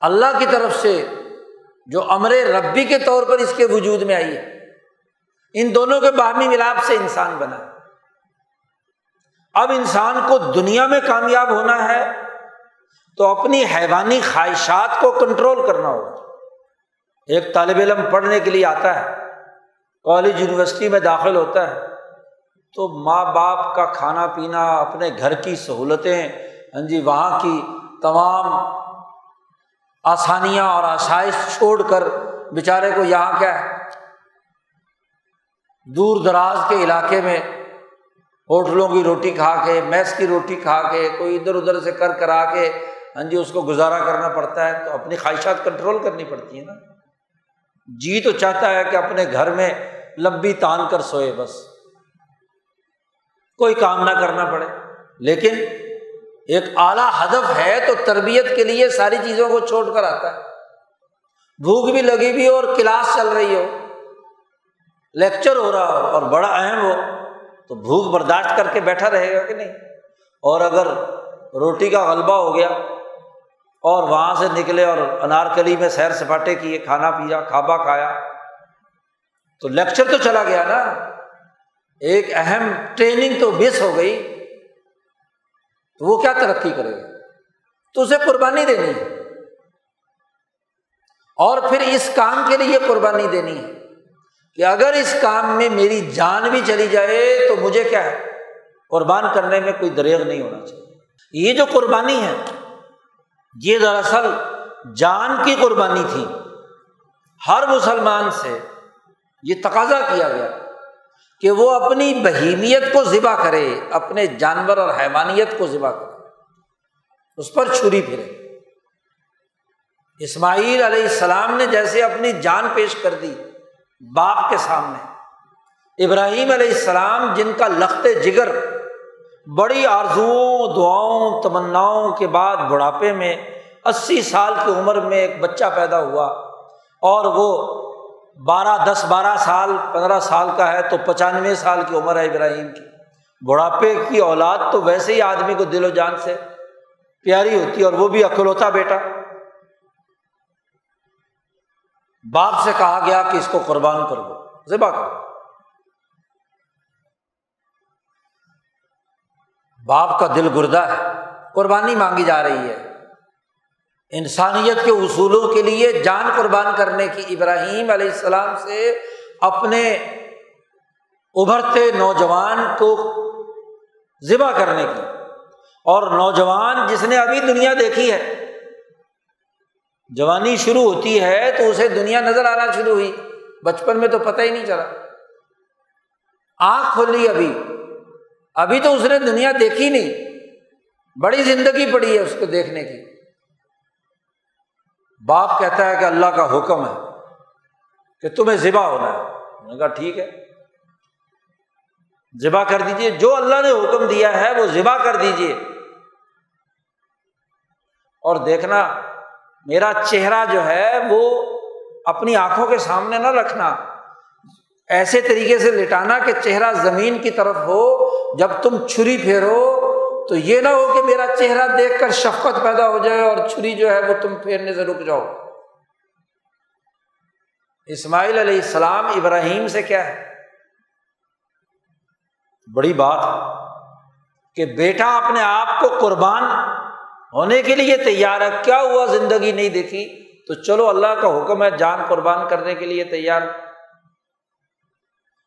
اللہ کی طرف سے جو امر ربی کے طور پر اس کے وجود میں آئی ہے۔ ان دونوں کے باہمی ملاپ سے انسان بنا ہے۔ اب انسان کو دنیا میں کامیاب ہونا ہے تو اپنی حیوانی خواہشات کو کنٹرول کرنا ہوگا۔ ایک طالب علم پڑھنے کے لیے آتا ہے، کالج، یونیورسٹی میں داخل ہوتا ہے، تو ماں باپ کا کھانا پینا، اپنے گھر کی سہولتیں ہاں جی وہاں کی تمام آسانیاں اور آسائش چھوڑ کر بیچارے کو یہاں کیا ہے، دور دراز کے علاقے میں ہوٹلوں کی روٹی کھا کے، میس کی روٹی کھا کے، کوئی ادھر ادھر سے کر کرا کے ہاں جی اس کو گزارا کرنا پڑتا ہے تو اپنی خواہشات کنٹرول کرنی پڑتی ہیں نا۔ جی تو چاہتا ہے کہ اپنے گھر میں لمبی تان کر سوئے بس۔ کوئی کام نہ کرنا پڑے۔ لیکن ایک اعلیٰ ہدف ہے تو تربیت کے لیے ساری چیزوں کو چھوڑ کر آتا ہے۔ بھوک بھی لگی ہوئی اور کلاس چل رہی ہو۔ لیکچر ہو رہا ہو اور بڑا اہم ہو۔ تو بھوک برداشت کر کے بیٹھا رہے گا کہ نہیں؟ اور اگر روٹی کا غلبہ ہو گیا اور وہاں سے نکلے اور انارکلی میں سیر سپاٹے کیے، کھانا پیا، کھابا کھایا، تو لیکچر تو چلا گیا نا۔ ایک اہم ٹریننگ تو مس ہو گئی۔ تو وہ کیا ترقی کرے گا؟ تو اسے قربانی دینی ہے۔ اور پھر اس کام کے لیے قربانی دینی ہے۔ کہ اگر اس کام میں میری جان بھی چلی جائے تو مجھے کیا ہے؟ قربان کرنے میں کوئی دریغ نہیں ہونا چاہیے۔ یہ جو قربانی ہے، یہ دراصل جان کی قربانی تھی۔ ہر مسلمان سے یہ تقاضا کیا گیا کہ وہ اپنی بہیمیت کو ذبح کرے، اپنے جانور اور حیوانیت کو ذبح کرے۔ اس پر چھری پھرے۔ اسماعیل علیہ السلام نے جیسے اپنی جان پیش کر دی باپ کے سامنے۔ ابراہیم علیہ السلام جن کا لخت جگر، بڑی آرزوؤں، دعاؤں، تمناؤں کے بعد بڑھاپے میں اسی سال کی عمر میں ایک بچہ پیدا ہوا اور وہ بارہ، دس، بارہ سال، پندرہ سال کا ہے تو پچانوے سال کی عمر ہے ابراہیم کی۔ بڑھاپے کی اولاد تو ویسے ہی آدمی کو دل و جان سے پیاری ہوتی ہے اور وہ بھی اکلوتا بیٹا۔ باپ سے کہا گیا کہ اس کو قربان کر دو ذبح کرو۔ باپ کا دل گردہ ہے، قربانی مانگی جا رہی ہے۔ انسانیت کے اصولوں کے لیے جان قربان کرنے کی ابراہیم علیہ السلام سے اپنے ابھرتے نوجوان کو ذبح کرنے کی۔ اور نوجوان جس نے ابھی دنیا دیکھی ہے جوانی شروع ہوتی ہے تو اسے دنیا نظر آنا شروع ہوئی۔ بچپن میں تو پتہ ہی نہیں چلا۔ آنکھ کھولی ابھی۔ ابھی تو اس نے دنیا دیکھی نہیں۔ بڑی زندگی پڑی ہے اس کو دیکھنے کی۔ باپ کہتا ہے کہ اللہ کا حکم ہے کہ تمہیں ذبح ہونا ہے۔ نے کہا ٹھیک ہے۔ ذبح کر دیجیے جو اللہ نے حکم دیا ہے وہ ذبح کر دیجیے اور دیکھنا میرا چہرہ جو ہے وہ اپنی آنکھوں کے سامنے نہ رکھنا۔ ایسے طریقے سے لٹانا کہ چہرہ زمین کی طرف ہو، جب تم چھری پھیرو تو یہ نہ ہو کہ میرا چہرہ دیکھ کر شفقت پیدا ہو جائے اور چھری جو ہے وہ تم پھیرنے سے رک جاؤ۔ اسماعیل علیہ السلام ابراہیم سے کیا ہے؟ بڑی بات کہ بیٹا اپنے آپ کو قربان ہونے کے لیے تیار ہے۔ کیا ہوا؟ زندگی نہیں دیکھی۔ تو چلو اللہ کا حکم ہے جان قربان کرنے کے لیے تیار۔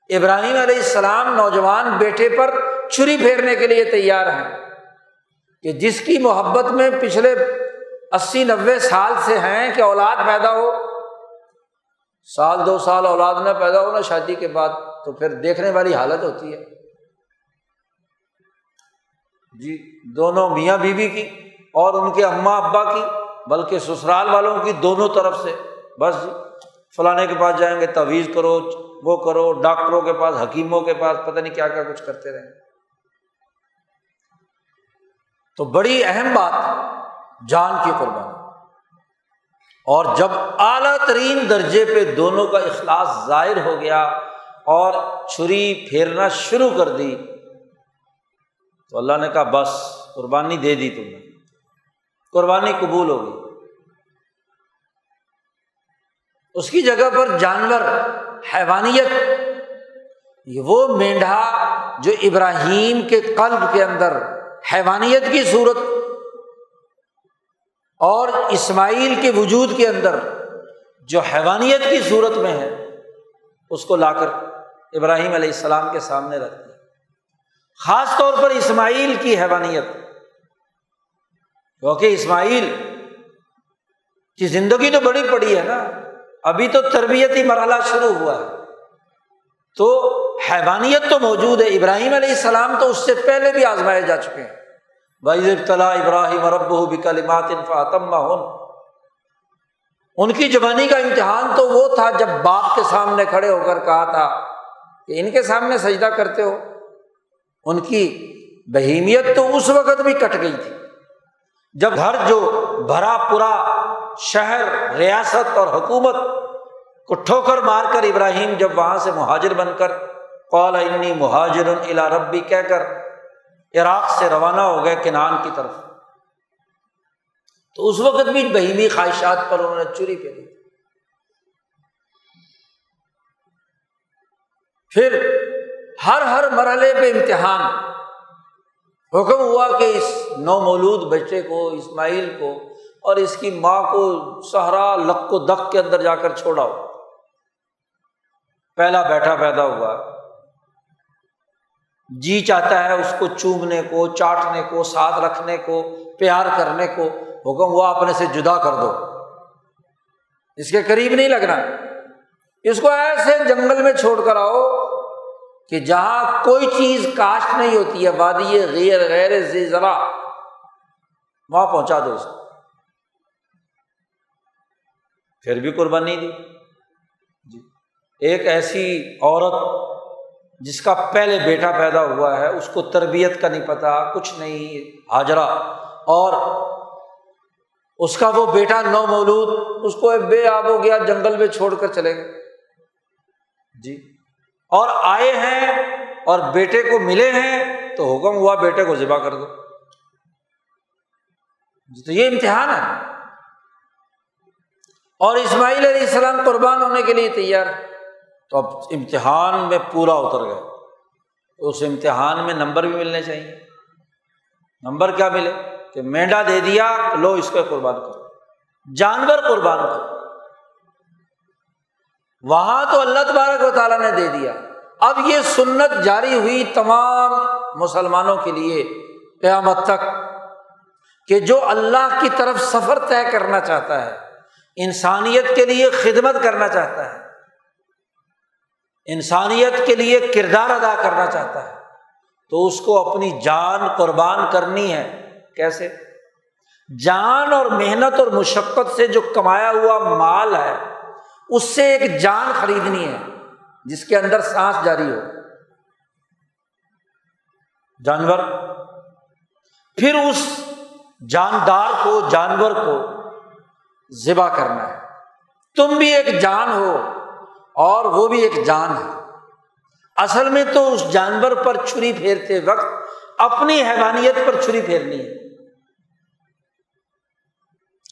ابراہیم علیہ السلام نوجوان بیٹے پر چھری پھیرنے کے لیے تیار ہیں۔ کہ جس کی محبت میں پچھلے اسی نوے سال سے ہیں کہ اولاد پیدا ہو۔ سال دو سال اولاد نہ پیدا ہو نا شادی کے بعد تو پھر دیکھنے والی حالت ہوتی ہے۔ جی دونوں میاں بیوی کی۔ اور ان کے اماں ابا کی، بلکہ سسرال والوں کی دونوں طرف سے۔ بس جی فلانے کے پاس جائیں گے تویز کرو، وہ کرو، ڈاکٹروں کے پاس، حکیموں کے پاس، پتہ نہیں کیا کیا کچھ کرتے رہیں۔ تو بڑی اہم بات، جان کی قربانی۔ اور جب اعلیٰ ترین درجے پہ دونوں کا اخلاص ظاہر ہو گیا اور چھری پھیرنا شروع کر دی، تو اللہ نے کہا، بس قربانی دے دی تم نے۔ قربانی قبول ہو گئی اس کی جگہ پر جانور، حیوانیت وہ مینڈھا جو ابراہیم کے قلب کے اندر حیوانیت کی صورت اور اسماعیل کے وجود کے اندر جو حیوانیت کی صورت میں ہے، اس کو لا کر ابراہیم علیہ السلام کے سامنے رکھ دیا۔ خاص طور پر اسماعیل کی حیوانیت۔ کیونکہ اسماعیل کی زندگی تو بڑی پڑی ہے نا، ابھی تو تربیتی مرحلہ شروع ہوا ہے۔ تو حیوانیت تو موجود ہے، ابراہیم علیہ السلام تو اس سے پہلے بھی آزمائے جا چکے ہیں۔ بھائی ابتلا ابراہیم رب بکلمات ہوں ان کی جوانی کا امتحان تو وہ تھا جب باپ کے سامنے کھڑے ہو کر کہا تھا کہ ان کے سامنے سجدہ کرتے ہو۔ ان کی بہیمیت تو اس وقت بھی کٹ گئی تھی۔ جب گھر جو بھرا پورا شہر، ریاست اور حکومت کو ٹھوکر مار کر ابراہیم جب وہاں سے مہاجر بن کر قال انی مہاجر الا ربی، کہہ کر عراق سے روانہ ہو گئے کنان کی طرف۔ تو اس وقت بھی بہیمی خواہشات پر انہوں نے چوری پھیری۔ پھر ہر ہر مرحلے پہ امتحان۔ حکم ہوا کہ اس نو مولود بچے کو، اسماعیل کو اور اس کی ماں کو سہرا لک و دک کے اندر جا کر چھوڑا ہو پہلا بیٹھا پیدا ہوا۔ جی چاہتا ہے اس کو چومنے کو، چاٹنے کو، ساتھ رکھنے کو، پیار کرنے کو۔ حکم ہوا اپنے سے جدا کر دو۔ اس کے قریب نہیں لگنا۔ اس کو ایسے جنگل میں چھوڑ کر آؤ کہ جہاں کوئی چیز کاشت نہیں ہوتی ہے، وادی غیر غیر ذرا، وہاں پہنچا دو اس کو۔ پھر بھی قربانی دی۔ جی۔ ایک ایسی عورت جس کا پہلے بیٹا پیدا ہوا ہے، اس کو تربیت کا نہیں پتا، کچھ نہیں، حاجرہ۔ اور اس کا وہ بیٹا نو مولود اس کو بے آب ہو گیا، جنگل میں چھوڑ کر چلے گئے۔ جی۔ اور آئے ہیں اور بیٹے کو ملے ہیں تو حکم ہوا بیٹے کو ذبح کر دو۔ جی، تو یہ امتحان ہے۔ اور اسماعیل علیہ السلام قربان ہونے کے لیے تیار۔ تو اب امتحان میں پورا اتر گئے تو اس امتحان میں نمبر بھی ملنے چاہیے۔ نمبر کیا ملے؟ کہ مینڈا دے دیا، لو اس کو قربان کرو۔ جانور قربان کرو۔ وہاں تو اللہ تبارک و تعالیٰ نے دے دیا۔ اب یہ سنت جاری ہوئی تمام مسلمانوں کے لیے قیامت تک کہ جو اللہ کی طرف سفر طے کرنا چاہتا ہے، انسانیت کے لیے خدمت کرنا چاہتا ہے، انسانیت کے لیے کردار ادا کرنا چاہتا ہے، تو اس کو اپنی جان قربان کرنی ہے۔ کیسے؟ جان اور محنت اور مشقت سے جو کمایا ہوا مال ہے اس سے ایک جان خریدنی ہے، جس کے اندر سانس جاری ہو۔ جانور۔ پھر اس جاندار کو، جانور کو ذبح کرنا ہے۔ تم بھی ایک جان ہو اور وہ بھی ایک جان ہے۔ اصل میں تو اس جانور پر چھری پھیرتے وقت اپنی حیوانیت پر چھری پھیرنی ہے۔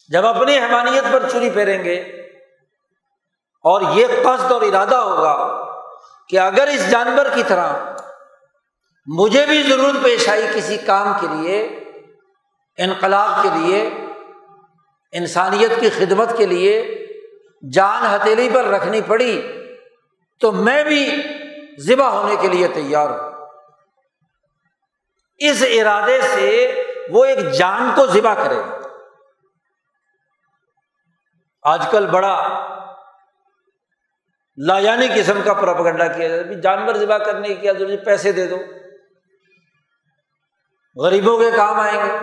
جب اپنی حیوانیت پر چھری پھیریں گے اور یہ قصد اور ارادہ ہوگا کہ اگر اس جانور کی طرح مجھے بھی ضرورت پیش آئی کسی کام کے لیے، انقلاب کے لیے، انسانیت کی خدمت کے لیے جان ہتھیلی پر رکھنی پڑی، تو میں بھی ذبح ہونے کے لیے تیار ہوں۔ اس ارادے سے وہ ایک جان کو ذبح کرے۔ آج کل بڑا لایانی قسم کا پراپگنڈا کیا جاتا ہے جانور ذبح کرنے کی کیا ضروری پیسے دے دو۔ غریبوں کے کام آئیں گے۔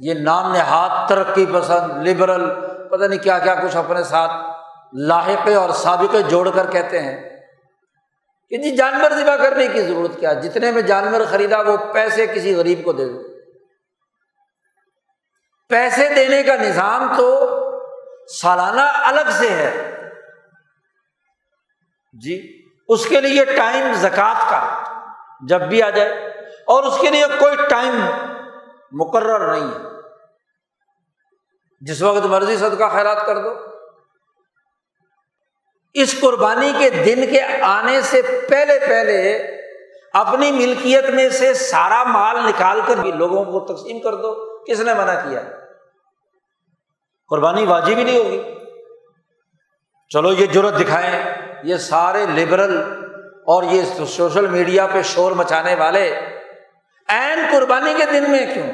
یہ نام نہاد ترقی پسند لبرل پتہ نہیں کیا کیا کچھ اپنے ساتھ لاحقے اور سابقے جوڑ کر کہتے ہیں کہ جی جانور ذبح کرنے کی ضرورت کیا؟ جتنے میں جانور خریدا، وہ پیسے کسی غریب کو دے دو۔ پیسے دینے کا نظام تو سالانہ الگ سے ہے۔ جی اس کے لیے ٹائم زکوٰۃ کا جب بھی آ جائے، اور اس کے لیے کوئی ٹائم مقرر نہیں ہے۔ جس وقت مرضی صدقہ خیرات کر دو۔ اس قربانی کے دن کے آنے سے پہلے پہلے اپنی ملکیت میں سے سارا مال نکال کر بھی لوگوں کو تقسیم کر دو۔ کس نے منع کیا؟ قربانی واجب ہی نہیں ہوگی۔ چلو یہ ضرورت دکھائیں، یہ سارے لبرل اور یہ سوشل میڈیا پہ شور مچانے والے این قربانی کے دن میں کیوں؟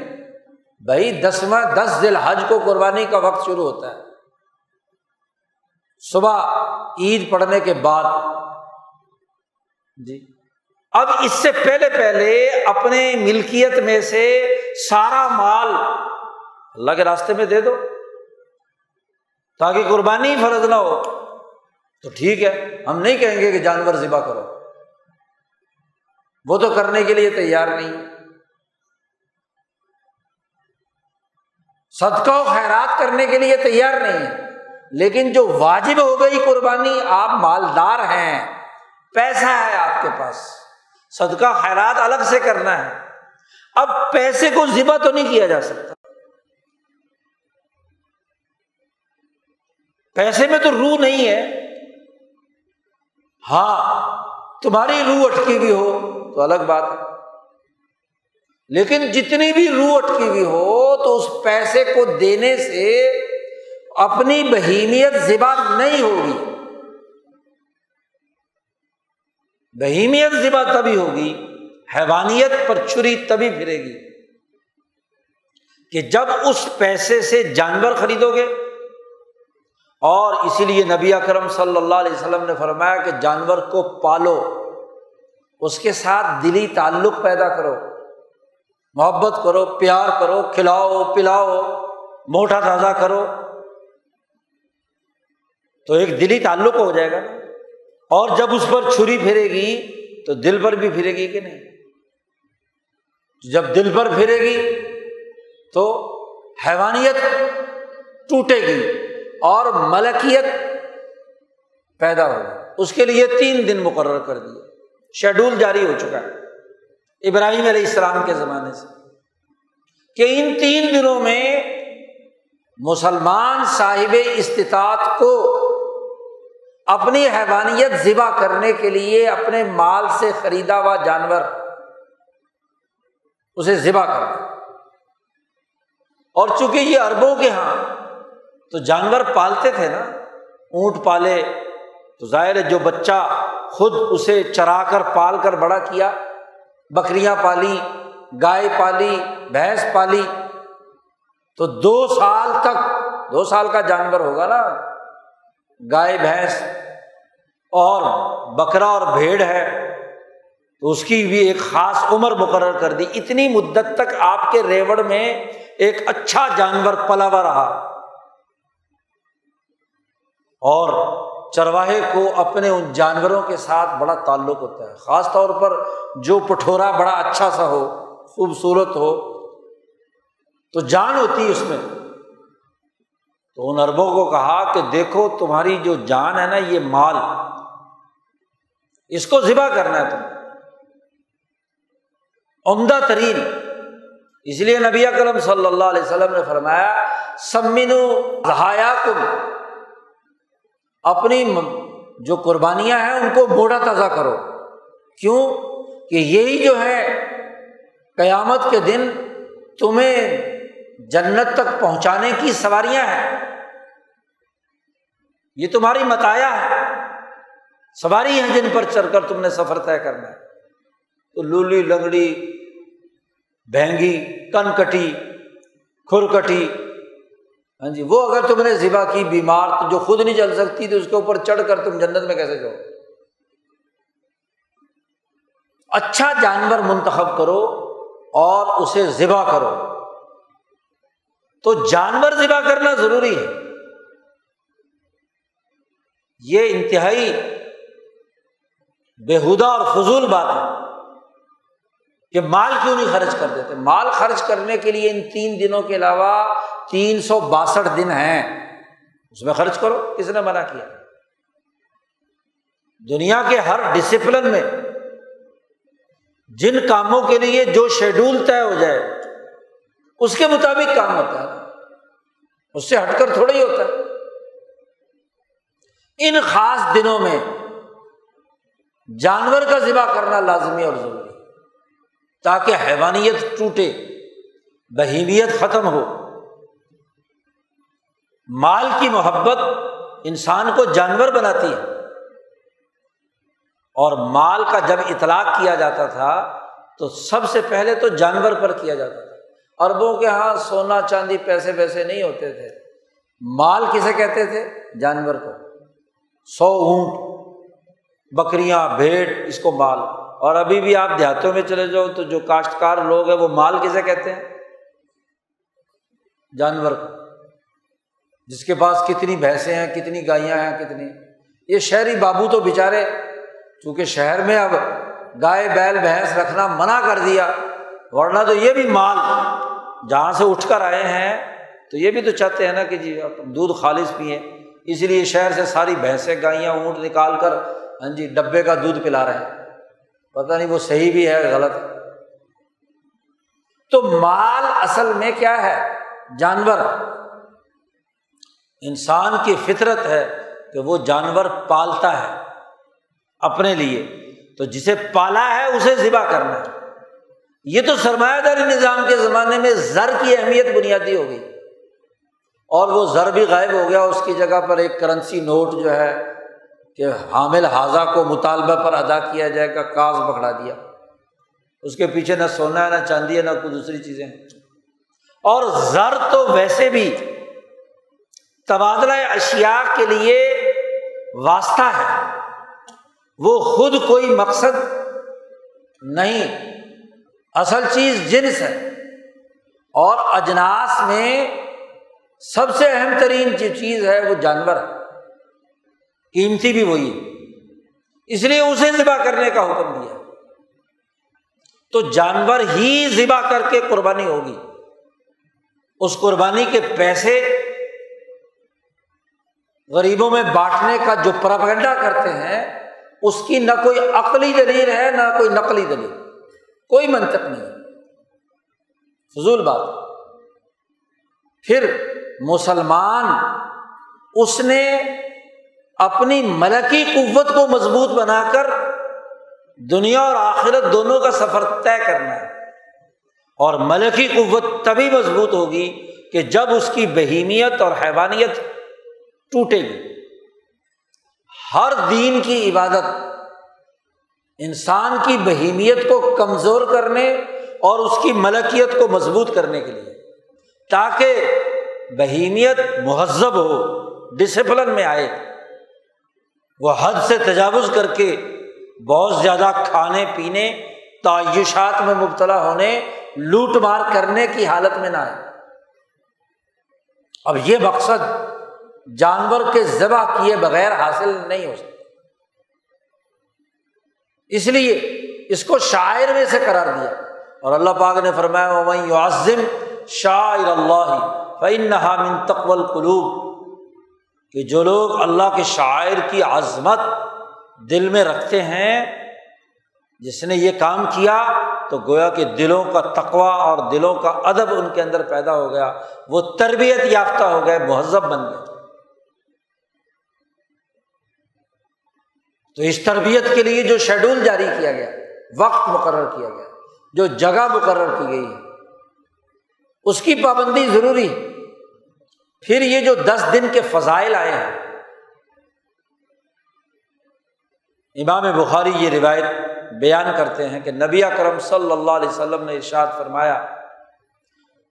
بھائی دسواں دس دل حج کو قربانی کا وقت شروع ہوتا ہے۔ صبح عید پڑھنے کے بعد۔ جی۔ اب اس سے پہلے پہلے اپنے ملکیت میں سے سارا مال اللہ کے راستے میں دے دو، تاکہ قربانی فرض نہ ہو۔ تو ٹھیک ہے، ہم نہیں کہیں گے کہ جانور ذبح کرو۔ وہ تو کرنے کے لیے تیار نہیں۔ صدقہ و خیرات کرنے کے لیے تیار نہیں ہے۔ لیکن جو واجب ہو گئی قربانی، آپ مالدار ہیں، پیسہ ہے آپ کے پاس۔ صدقہ، خیرات الگ سے کرنا ہے۔ اب پیسے کو ذبح تو نہیں کیا جا سکتا۔ پیسے میں تو روح نہیں ہے۔ ہاں تمہاری روح اٹکی ہوئی ہو تو الگ بات ہے۔ لیکن جتنی بھی روح اٹکی ہوئی ہو تو اس پیسے کو دینے سے اپنی بہیمیت ذبح نہیں ہوگی۔ بہیمیت ذبح تبھی ہوگی، حیوانیت پر چھری تبھی پھرے گی۔ کہ جب اس پیسے سے جانور خریدو گے اور اسی لیے نبی اکرم صلی اللہ علیہ وسلم نے فرمایا کہ جانور کو پالو، اس کے ساتھ دلی تعلق پیدا کرو، محبت کرو، پیار کرو، کھلاؤ، پلاؤ، موٹا تازہ کرو، تو ایک دلی تعلق ہو جائے گا اور جب اس پر چھری پھرے گی تو دل پر بھی پھرے گی کہ نہیں؟ جب دل پر پھرے گی تو حیوانیت ٹوٹے گی۔ اور ملکیت پیدا ہوگی اس کے لیے تین دن مقرر کر دیے۔ شیڈول جاری ہو چکا ہے۔ ابراہیم علیہ السلام کے زمانے سے۔ کہ ان تین دنوں میں مسلمان صاحب استطاعت کو اپنی حیوانیت ذبح کرنے کے لیے اپنے مال سے خریدا ہوا جانور، اسے ذبح کر اور چونکہ یہ اربوں کے یہاں تو جانور پالتے تھے نا، اونٹ پالے، تو ظاہر ہے جو بچہ خود اسے چرا کر، پال کر بڑا کیا، بکریاں پالی، گائے پالی، بھینس پالی، تو دو سال تک، دو سال کا جانور ہوگا نا، گائے، بھینس اور بکرا اور بھیڑ ہے، تو اس کی بھی ایک خاص عمر مقرر کر دی۔ اتنی مدت تک آپ کے ریوڑ میں ایک اچھا جانور پلا ہوا رہا۔ اور چرواہے کو اپنے ان جانوروں کے ساتھ بڑا تعلق ہوتا ہے۔ خاص طور پر جو پٹھورا بڑا اچھا سا ہو، خوبصورت ہو، تو جان ہوتی ہے اس میں۔ تو ان اربوں کو کہا کہ دیکھو تمہاری جو جان ہے نا، یہ مال، اس کو ذبح کرنا ہے تم۔ عمدہ ترین۔ اس لیے نبی کرم صلی اللہ علیہ وسلم نے فرمایا سمن کم اپنی جو قربانیاں ہیں ان کو موڑا تازہ کرو۔ کیوں؟ کہ یہی جو ہے قیامت کے دن تمہیں جنت تک پہنچانے کی سواریاں ہیں۔ یہ تمہاری متایا ہے سواری ہیں جن پر چڑھ کر تم نے سفر طے کرنا ہے۔ تو لولی، لنگڑی بہنگی کن کٹی کھر کٹی ہاں جی وہ اگر تم نے ذبح کی بیمار تو جو خود نہیں چل سکتی تو اس کے اوپر چڑھ کر تم جنت میں کیسے جاؤ؟ اچھا جانور منتخب کرو اور اسے ذبح کرو۔ تو جانور ذبح کرنا ضروری ہے۔ یہ انتہائی بےحدہ اور فضول بات ہے کہ مال کیوں نہیں خرچ کر دیتے؟ مال خرچ کرنے کے لیے ان تین دنوں کے علاوہ تین سو باسٹھ دن ہیں۔ اس میں خرچ کرو، کس نے منع کیا؟ دنیا کے ہر ڈسپلن میں جن کاموں کے لیے جو شیڈول طے ہو جائے، اس کے مطابق کام ہوتا ہے۔ اس سے ہٹ کر تھوڑا ہی ہوتا ہے۔ ان خاص دنوں میں جانور کا ذبح کرنا لازمی اور ضروری تاکہ حیوانیت ٹوٹے بہیمیت ختم ہو۔ مال کی محبت انسان کو جانور بناتی ہے۔ اور مال کا جب اطلاق کیا جاتا تھا، تو سب سے پہلے تو جانور پر کیا جاتا تھا۔ اربوں کے یہاں سونا، چاندی پیسے ویسے نہیں ہوتے تھے۔ مال کسے کہتے تھے؟ جانور کو۔ سو اونٹ، بکریاں، بھیڑ، اس کو مال۔ اور ابھی بھی آپ دیہاتوں میں چلے جاؤ تو جو کاشتکار لوگ ہیں، وہ مال کسے کہتے ہیں؟ جانور کو۔ جس کے پاس کتنی بھینسیں ہیں، کتنی گائیاں ہیں، کتنی۔ یہ شہری بابو تو بےچارے چونکہ شہر میں اب گائے، بیل، بھینس رکھنا منع کر دیا، ورنہ تو یہ بھی مال جہاں سے اٹھ کر آئے ہیں، تو یہ بھی تو چاہتے ہیں نا کہ جی دودھ خالص پئیں اسی لیے شہر سے ساری بھینسیں، گائیاں، اونٹ نکال کر ہاں جی ڈبے کا دودھ پلا رہے ہیں۔ پتا نہیں وہ صحیح بھی ہے، غلط تو مال اصل میں کیا ہے؟ جانور۔ انسان کی فطرت ہے کہ وہ جانور پالتا ہے اپنے لیے، تو جسے پالا ہے اسے ذبح کرنا ہے۔ یہ تو سرمایہ داری نظام کے زمانے میں زر کی اہمیت بنیادی ہو گئی۔ اور وہ زر بھی غائب ہو گیا، اس کی جگہ پر ایک کرنسی نوٹ جو ہے کہ حامل حاضہ کو مطالبہ پر ادا کیا جائے گا کاغذ پکڑا دیا۔ اس کے پیچھے نہ سونا ہے، نہ چاندی ہے، نہ کوئی دوسری چیزیں۔ اور زر تو ویسے بھی تبادلہ اشیا کے لیے واسطہ ہے۔ وہ خود کوئی مقصد نہیں۔ اصل چیز جنس ہے۔ اور اجناس میں سب سے اہم ترین جو چیز ہے وہ جانور ہے۔ قیمتی بھی وہی ہے۔ اس لیے اسے ذبح کرنے کا حکم دیا۔ تو جانور ہی ذبح کر کے قربانی ہوگی۔ اس قربانی کے پیسے غریبوں میں بانٹنے کا جو پرپگنڈا کرتے ہیں، اس کی نہ کوئی عقلی دلیل ہے، نہ کوئی نقلی دلیل۔ کوئی منطق نہیں۔ فضول بات۔ پھر مسلمان اس نے اپنی ملکی قوت کو مضبوط بنا کر دنیا اور آخرت دونوں کا سفر طے کرنا ہے۔ اور ملکی قوت تبھی مضبوط ہوگی کہ جب اس کی بہیمیت اور حیوانیت ٹوٹے گی۔ ہر دین کی عبادت، انسان کی بہیمیت کو کمزور کرنے اور اس کی ملکیت کو مضبوط کرنے کے لیے، تاکہ بہیمیت مہذب ہو ڈسپلن میں آئے۔ وہ حد سے تجاوز کر کے بہت زیادہ کھانے، پینے، تعیشات میں مبتلا ہونے، لوٹ مار کرنے کی حالت میں نہ آئے۔ اب یہ مقصد جانور کے ذبح کیے بغیر حاصل نہیں ہو سکتا۔ اس لیے اس کو شاعر میں سے قرار دیا۔ اور اللہ پاک نے فرمایا شاعر اللہ من تقول قلوب کہ جو لوگ اللہ کے شاعر کی عظمت دل میں رکھتے ہیں، جس نے یہ کام کیا تو گویا کہ دلوں کا تقوا اور دلوں کا ادب ان کے اندر پیدا ہو گیا۔ وہ تربیت یافتہ ہو گئے، مہذب بن گئے۔ تو اس تربیت کے لیے جو شیڈول جاری کیا گیا، وقت مقرر کیا گیا، جو جگہ مقرر کی گئی ہے، اس کی پابندی ضروری ہے۔ پھر یہ جو دس دن کے فضائل آئے ہیں، امام بخاری یہ روایت بیان کرتے ہیں کہ نبی اکرم صلی اللہ علیہ وسلم نے ارشاد فرمایا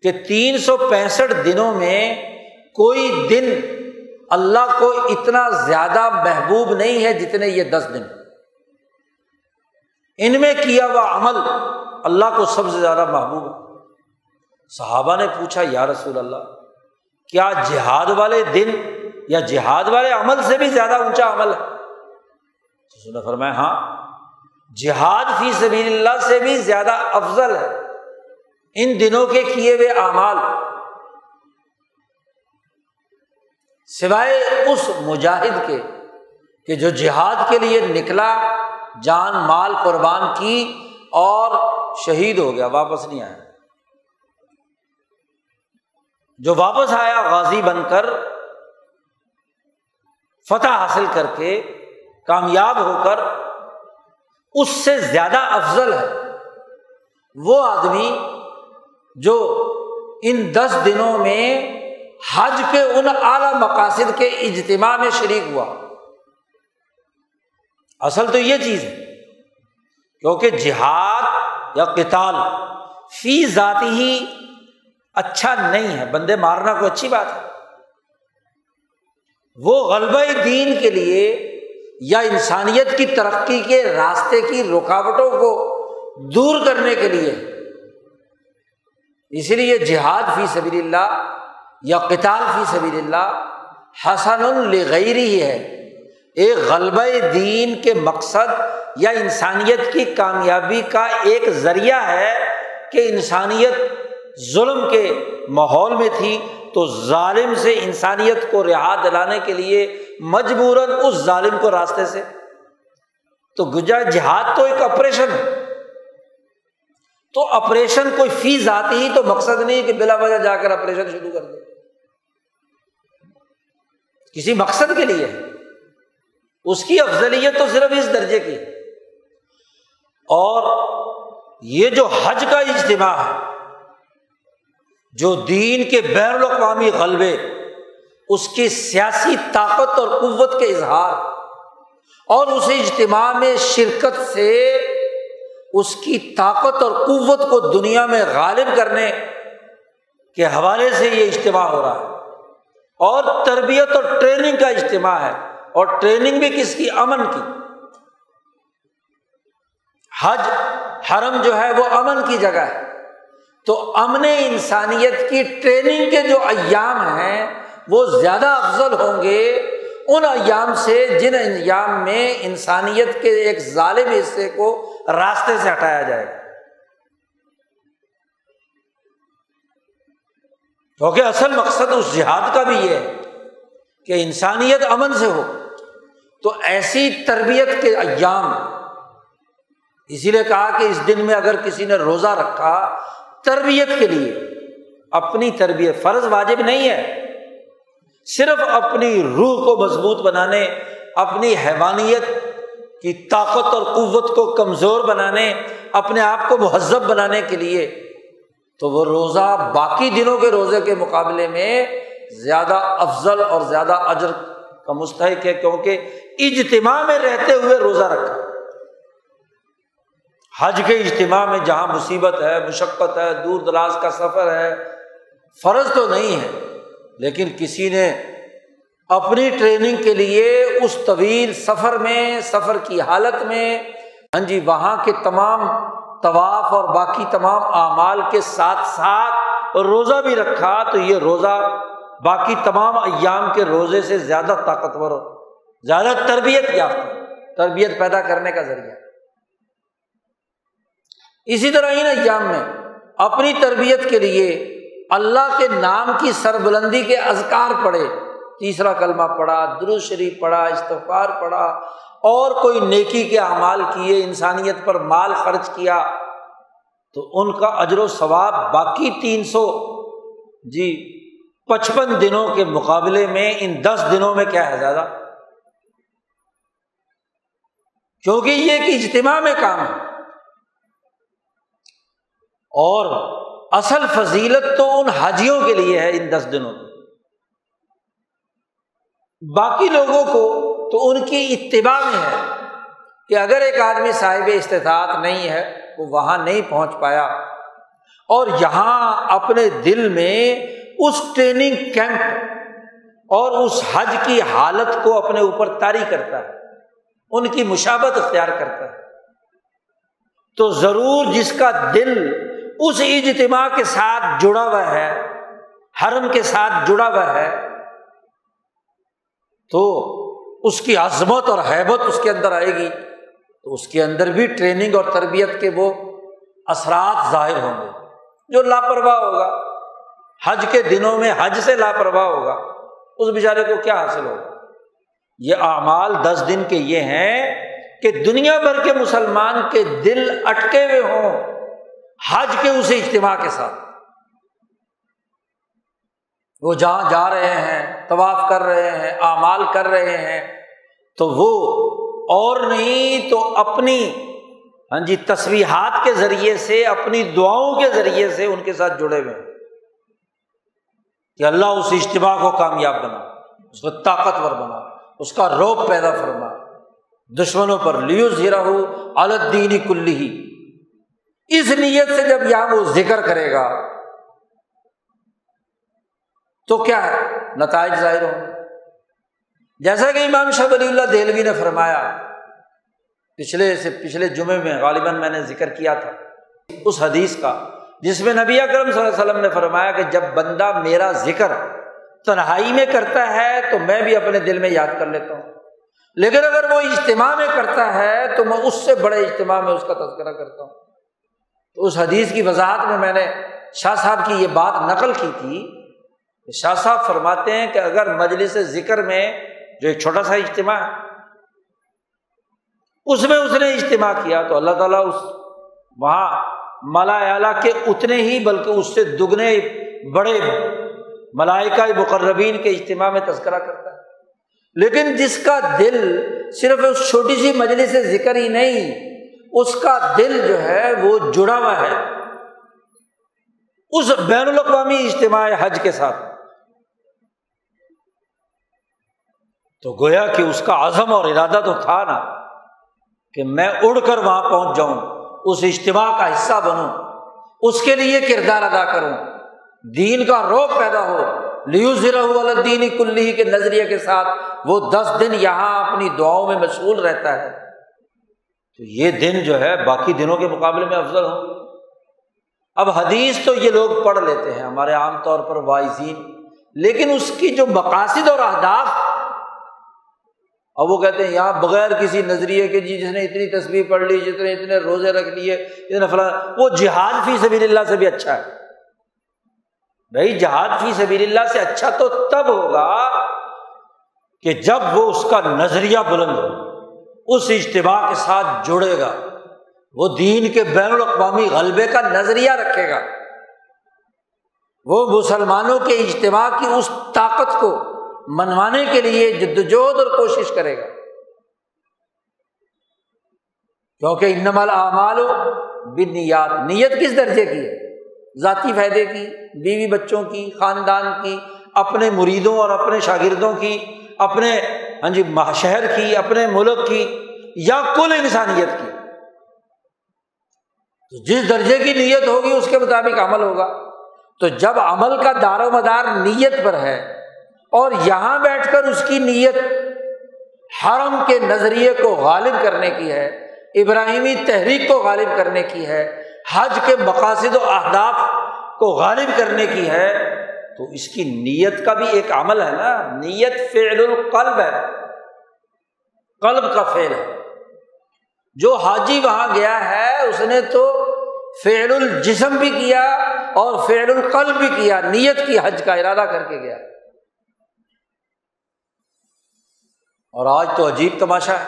کہ تین سو پینسٹھ دنوں میں کوئی دن اللہ کو اتنا زیادہ محبوب نہیں ہے جتنے یہ دس دن ان میں کیا ہوا عمل؟ اللہ کو سب سے زیادہ محبوب ہے۔ صحابہ نے پوچھا، یا رسول اللہ، کیا جہاد والے دن یا جہاد والے عمل سے بھی زیادہ اونچا عمل ہے؟ نے فرمایا ہاں جہاد فی سبیل اللہ سے بھی زیادہ افضل ہے۔ ان دنوں کے کیے ہوئے اعمال سوائے اس مجاہد کے کہ جو جہاد کے لیے نکلا، جان، مال قربان کی اور شہید ہو گیا، واپس نہیں آیا۔ جو واپس آیا غازی بن کر فتح حاصل کر کے کامیاب ہو کر اس سے زیادہ افضل ہے۔ وہ آدمی جو ان دس دنوں میں حج کے ان اعلی مقاصد کے اجتماع میں شریک ہوا۔ اصل تو یہ چیز ہے، کیونکہ جہاد یا کتال فی ذاتی ہی اچھا نہیں ہے۔ بندے مارنا کوئی اچھی بات ہے۔ وہ غلبہ دین کے لیے یا انسانیت کی ترقی کے راستے کی رکاوٹوں کو دور کرنے کے لیے۔ اسی لیے جہاد فی سبیل اللہ یا قتال فی سبیل اللہ حسن الغیر ہی ہے۔ ایک غلبہ دین کے مقصد یا انسانیت کی کامیابی کا ایک ذریعہ ہے کہ انسانیت ظلم کے ماحول میں تھی تو ظالم سے انسانیت کو رہا دلانے کے لیے مجبوراً اس ظالم کو راستے سے۔ تو گجا جہاد تو ایک آپریشن ہے تو آپریشن کوئی فیس آتی ہی تو مقصد نہیں کہ بلا وجہ جا کر آپریشن شروع کر دے۔ کسی مقصد کے لیے۔ اس کی افضلیت تو صرف اس درجے کی۔ اور یہ جو حج کا اجتماع ہے جو دین کے بین الاقوامی غلبے، اس کی سیاسی طاقت اور قوت کے اظہار، اور اس اجتماع میں شرکت سے اس کی طاقت اور قوت کو دنیا میں غالب کرنے کے حوالے سے یہ اجتماع ہو رہا ہے۔ اور تربیت اور ٹریننگ کا اجتماع ہے اور ٹریننگ بھی کس کی؟ امن کی۔ حج حرم جو ہے وہ امن کی جگہ ہے۔ تو امن انسانیت کی ٹریننگ کے جو ایام ہیں وہ زیادہ افضل ہوں گے ان ایام سے جن ایام میں انسانیت کے ایک ظالم حصے کو راستے سے ہٹایا جائے گا۔ کیونکہ اصل مقصد اس جہاد کا بھی یہ ہے کہ انسانیت امن سے ہو۔ تو ایسی تربیت کے ایام، اسی لیے کہا کہ اس دن میں اگر کسی نے روزہ رکھا تربیت کے لیے، اپنی تربیت فرض واجب نہیں ہے۔ صرف اپنی روح کو مضبوط بنانے، اپنی حیوانیت کی طاقت اور قوت کو کمزور بنانے، اپنے آپ کو مہذب بنانے کے لیے تو وہ روزہ باقی دنوں کے روزے کے مقابلے میں زیادہ افضل اور زیادہ اجر کا مستحق ہے کیونکہ اجتماع میں رہتے ہوئے روزہ رکھا۔ حج کے اجتماع میں جہاں مصیبت ہے، مشقت ہے، دور دراز کا سفر ہے، فرض تو نہیں ہے، لیکن کسی نے اپنی ٹریننگ کے لیے اس طویل سفر میں، سفر کی حالت میں ہاں جی وہاں کے تمام طواف اور باقی تمام اعمال کے ساتھ ساتھ روزہ بھی رکھا تو یہ روزہ باقی تمام ایام کے روزے سے زیادہ طاقتور زیادہ تربیت یافتہ تربیت پیدا کرنے کا ذریعہ۔ اسی طرح ان ایام میں اپنی تربیت کے لیے اللہ کے نام کی سربلندی کے ازکار پڑھے۔ تیسرا کلمہ پڑھا درست شریف پڑھا استفار پڑھا اور کوئی نیکی کے اعمال کیے، انسانیت پر مال خرچ کیا، تو ان کا اجر و ثواب باقی تین سو۔ جی پچپن دنوں کے مقابلے میں ان دس دنوں میں کیا ہے زیادہ؟ کیونکہ یہ ایک اجتماع میں کام ہے۔ اور اصل فضیلت تو ان حاجیوں کے لیے ہے ان دس دنوں میں۔ باقی لوگوں کو تو ان کی اتباع میں ہے کہ اگر ایک آدمی صاحب استطاعت نہیں ہے، وہ وہاں نہیں پہنچ پایا۔ اور یہاں اپنے دل میں اس ٹریننگ کیمپ اور اس حج کی حالت کو اپنے اوپر طاری کرتا ہے، ان کی مشابت اختیار کرتا ہے۔ تو ضرور جس کا دل اس اجتماع کے ساتھ جڑا ہوا ہے، حرم کے ساتھ جڑا ہوا ہے، تو اس کی عظمت اور حیبت اس کے اندر آئے گی، تو اس کے اندر بھی ٹریننگ اور تربیت کے وہ اثرات ظاہر ہوں گے۔ جو لاپرواہ ہوگا، حج کے دنوں میں حج سے لاپرواہ ہوگا، اس بیچارے کو کیا حاصل ہوگا؟ یہ اعمال دس دن کے یہ ہیں کہ دنیا بھر کے مسلمان کے دل اٹکے ہوئے ہوں، حج کے اس اجتماع کے ساتھ۔ وہ جہاں جا رہے ہیں، طواف کر رہے ہیں، اعمال کر رہے ہیں، تو وہ اور نہیں تو اپنی ہاں جی تصویرات کے ذریعے سے، اپنی دعاؤں کے ذریعے سے ان کے ساتھ جڑے ہوئے کہ اللہ اس اجتماع کو کامیاب بنا، اس کو طاقتور بنا، اس کا روپ پیدا فرما۔ دشمنوں پر لیو زیرا ہو الدینی کلی ہی اس نیت سے جب یہاں وہ ذکر کرے گا تو کیا ہے؟ نتائج ظاہر ہوں جیسا کہ امام شاہ ولی اللہ دہلوی نے فرمایا، پچھلے سے پچھلے جمعے میں غالباً میں نے ذکر کیا تھا، اس حدیث کا، جس میں نبی اکرم صلی اللہ علیہ وسلم نے فرمایا کہ جب بندہ میرا ذکر تنہائی میں کرتا ہے، تو میں بھی اپنے دل میں یاد کر لیتا ہوں۔ لیکن اگر وہ اجتماع میں کرتا ہے، تو میں اس سے بڑے اجتماع میں اس کا تذکرہ کرتا ہوں۔ تو اس حدیث کی وضاحت میں میں نے شاہ صاحب کی یہ بات نقل کی تھی شاہ صاحب فرماتے ہیں کہ اگر مجلس ذکر میں جو ایک چھوٹا سا اجتماع ہے، اس میں اس نے اجتماع کیا تو اللہ تعالیٰ اس وہاں ملا اعلیٰ کے اتنے ہی بلکہ اس سے دگنے بڑے ملائکہ مقربین کے اجتماع میں تذکرہ کرتا ہے۔ لیکن جس کا دل صرف اس چھوٹی سی مجلس سے ذکر ہی نہیں، اس کا دل جو ہے وہ جڑا ہوا ہے۔ اس بین الاقوامی اجتماع حج کے ساتھ۔ تو گویا کہ اس کا عزم اور ارادہ تو تھا نا کہ میں اڑ کر وہاں پہنچ جاؤں، اس اجتماع کا حصہ بنوں، اس کے لیے کردار ادا کروں، دین کا روپ پیدا ہو لیو ذرا الدین کلی کے نظریے کے ساتھ وہ دس دن یہاں اپنی دعاؤں میں مشغول رہتا ہے۔ تو یہ دن جو ہے باقی دنوں کے مقابلے میں افضل ہوں۔ اب حدیث تو یہ لوگ پڑھ لیتے ہیں، ہمارے عام طور پر وائزین لیکن اس کی جو مقاصد اور اہداف اب وہ کہتے ہیں، یہاں بغیر کسی نظریے کے جی جس نے اتنی تصویر پڑھ لی جتنے اتنے روزے رکھ لیے اتنے فلاں، وہ جہاد فی سبیل اللہ سے بھی اچھا ہے۔ بھائی، جہاد فی سبیل اللہ سے اچھا تو تب ہوگا کہ جب وہ اس کا نظریہ بلند ہو، اس اجتماع کے ساتھ جڑے گا، وہ دین کے بین الاقوامی غلبے کا نظریہ رکھے گا۔ وہ مسلمانوں کے اجتماع کی اس طاقت کو منوانے کے لیے جدوجہد اور کوشش کرے گا۔ کیونکہ انمال اعمال بن نیات نیت کس درجے کی ہے؟ ذاتی فائدے کی، بیوی بچوں کی، خاندان کی، اپنے مریدوں اور اپنے شاگردوں کی، اپنے ہاں جی شہر کی، اپنے ملک کی، یا کل انسانیت کی۔ تو جس درجے کی نیت ہوگی، اس کے مطابق عمل ہوگا۔ تو جب عمل کا دار و مدار نیت پر ہے اور یہاں بیٹھ کر اس کی نیت حرم کے نظریے کو غالب کرنے کی ہے، ابراہیمی تحریک کو غالب کرنے کی ہے، حج کے مقاصد و اہداف کو غالب کرنے کی ہے، تو اس کی نیت کا بھی ایک عمل ہے نا۔ نیت فعل القلب ہے۔ قلب کا فعل ہے۔ جو حاجی وہاں گیا ہے، اس نے تو فعل الجسم بھی کیا اور فعل القلب بھی کیا۔ نیت کی حج کا ارادہ کر کے گیا۔ اور آج تو عجیب تماشا ہے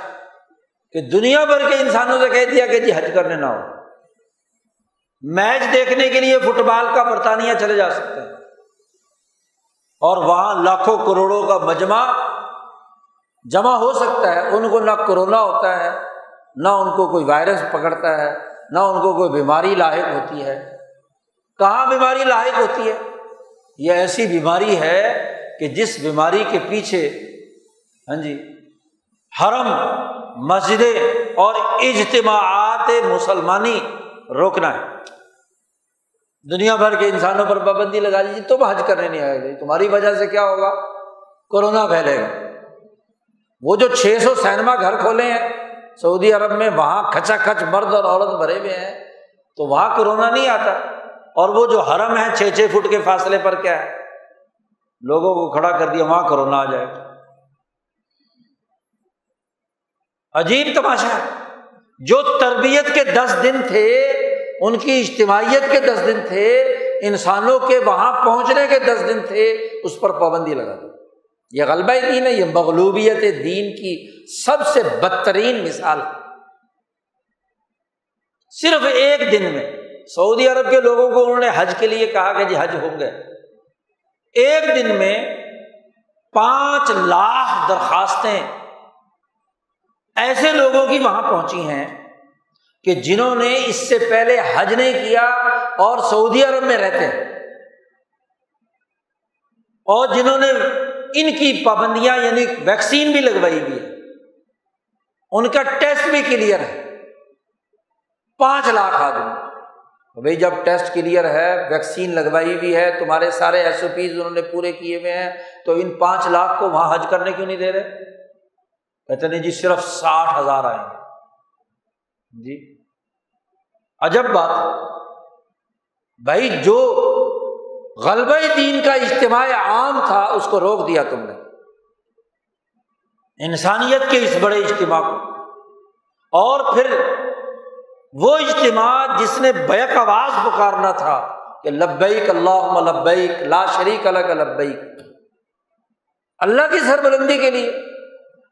کہ دنیا بھر کے انسانوں سے کہہ دیا کہ جی حج کرنے نہ ہو۔ میچ دیکھنے کے لیے فٹ بال کا برطانیہ چلے جا سکتے ہیں۔ اور وہاں لاکھوں کروڑوں کا مجمع جمع ہو سکتا ہے۔ ان کو نہ کرونا ہوتا ہے، نہ ان کو کوئی وائرس پکڑتا ہے، نہ ان کو کوئی بیماری لاحق ہوتی ہے۔ کہاں بیماری لاحق ہوتی ہے؟ یہ ایسی بیماری ہے کہ جس بیماری کے پیچھے ہاں جی حرم، مسجدیں اور اجتماعات مسلمانی روکنا ہے۔ دنیا بھر کے انسانوں پر پابندی لگا دیجیے تم حج کرنے نہیں آئے گی تمہاری وجہ سے کیا ہوگا؟ کورونا پھیلے گا۔ وہ جو چھ سو سینما گھر کھولے ہیں، سعودی عرب میں وہاں کھچا کھچ مرد اور عورت بھرے ہوئے ہیں، تو وہاں کورونا نہیں آتا۔ اور وہ جو حرم ہے چھ چھ فٹ کے فاصلے پر کیا ہے؟ لوگوں کو کھڑا کر دیا، وہاں کورونا آ جائے۔ عجیب تماشا ہے۔ جو تربیت کے دس دن تھے، ان کی اجتماعیت کے دس دن تھے، انسانوں کے وہاں پہنچنے کے دس دن تھے، اس پر پابندی لگا دی۔ یہ غلبہ دین ہے یہ مغلوبیت دین کی سب سے بدترین مثال ہے۔ صرف ایک دن میں سعودی عرب کے لوگوں کو انہوں نے حج کے لیے کہا کہ جی حج ہوں گے۔ ایک دن میں پانچ لاکھ درخواستیں ایسے لوگوں کی وہاں پہنچی ہیں کہ جنہوں نے اس سے پہلے حج نہیں کیا اور سعودی عرب میں رہتے ہیں اور جنہوں نے ان کی پابندیاں یعنی ویکسین بھی لگوائی ہوئی ہے۔ ان کا ٹیسٹ بھی کلیئر ہے۔ پانچ لاکھ آدمی۔ بھائی جب ٹیسٹ کلیئر ہے، ویکسین لگوائی ہوئی ہے، تمہارے سارے ایس او پیز انہوں نے پورے کیے ہوئے ہیں، تو ان پانچ لاکھ کو وہاں حج کرنے کیوں نہیں دے رہے؟ کہتے نہیں جی صرف ساٹھ ہزار آئیں گے۔ جی۔ عجب بات۔ بھائی جو غلبہ دین کا اجتماع عام تھا، اس کو روک دیا تم نے۔ انسانیت کے اس بڑے اجتماع کو۔ اور پھر وہ اجتماع جس نے بیک آواز پکارنا تھا کہ لبیک اللہ لبیک، لا شریک الگ لبیک۔ اللہ کی سربلندی کے لیے۔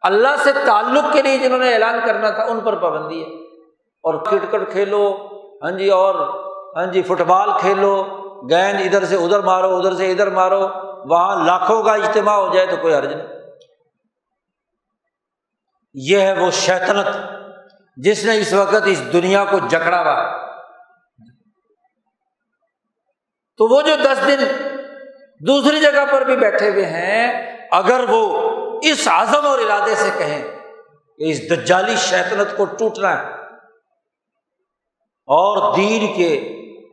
اللہ سے تعلق کے لیے جنہوں نے اعلان کرنا تھا، ان پر پابندی ہے۔ اور کرکٹ کھیلو ہاں جی اور ہاں جی فٹ بال کھیلو، گیند ادھر سے ادھر مارو، ادھر سے ادھر مارو، وہاں لاکھوں کا اجتماع ہو جائے تو کوئی حرج نہیں۔ یہ ہے وہ شیطنت جس نے اس وقت اس دنیا کو جکڑا ہوا ہے۔ تو وہ جو دس دن دوسری جگہ پر بھی بیٹھے ہوئے ہیں، اگر وہ اس اعظم اور ارادے سے کہیں کہ اس دجالی شیطنت کو ٹوٹنا ہے اور دین کے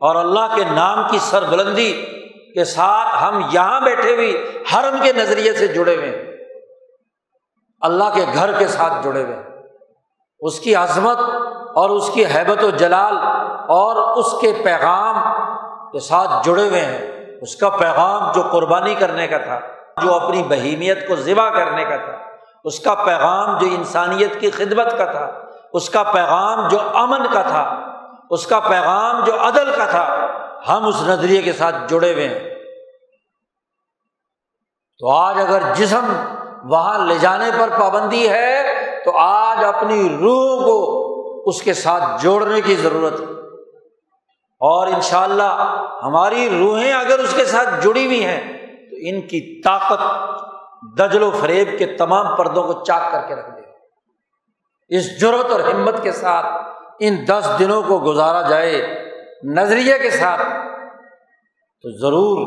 اور اللہ کے نام کی سربلندی کے ساتھ ہم یہاں بیٹھے ہوئے حرم کے نظریے سے جڑے ہوئے اللہ کے گھر کے ساتھ جڑے ہوئے اس کی عظمت اور اس کی حیبت و جلال اور اس کے پیغام کے ساتھ جڑے ہوئے ہیں۔ اس کا پیغام جو قربانی کرنے کا تھا۔ جو اپنی بہیمیت کو ذبح کرنے کا تھا، اس کا پیغام جو انسانیت کی خدمت کا تھا، اس کا پیغام جو امن کا تھا، اس کا پیغام جو عدل کا تھا، ہم اس نظریے کے ساتھ جڑے ہوئے ہیں۔ تو آج اگر جسم وہاں لے جانے پر پابندی ہے، تو آج اپنی روح کو اس کے ساتھ جوڑنے کی ضرورت ہے۔ اور ان شاء اللہ ہماری روحیں اگر اس کے ساتھ جڑی ہوئی ہیں ان کی طاقت دجل و فریب کے تمام پردوں کو چاک کر کے رکھ دے۔ اس ضرورت اور ہمت کے ساتھ ان دس دنوں کو گزارا جائے، نظریے کے ساتھ، تو ضرور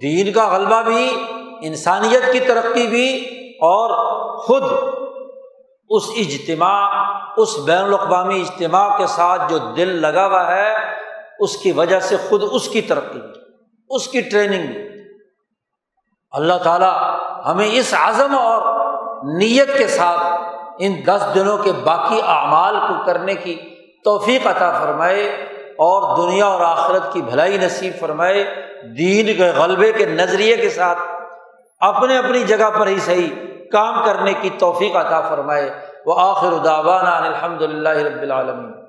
دین کا غلبہ بھی، انسانیت کی ترقی بھی، اور خود اس اجتماع، اس بین الاقوامی اجتماع کے ساتھ جو دل لگا ہوا ہے، اس کی وجہ سے خود اس کی ترقی، اس کی ٹریننگ بھی۔ اللہ تعالیٰ ہمیں اس عزم اور نیت کے ساتھ ان دس دنوں کے باقی اعمال کو کرنے کی توفیق عطا فرمائے اور دنیا اور آخرت کی بھلائی نصیب فرمائے، دین کے غلبے کے نظریے کے ساتھ اپنے اپنی جگہ پر ہی صحیح کام کرنے کی توفیق عطا فرمائے۔ وہ آخر داوانہ الحمد للہ رب العالمین۔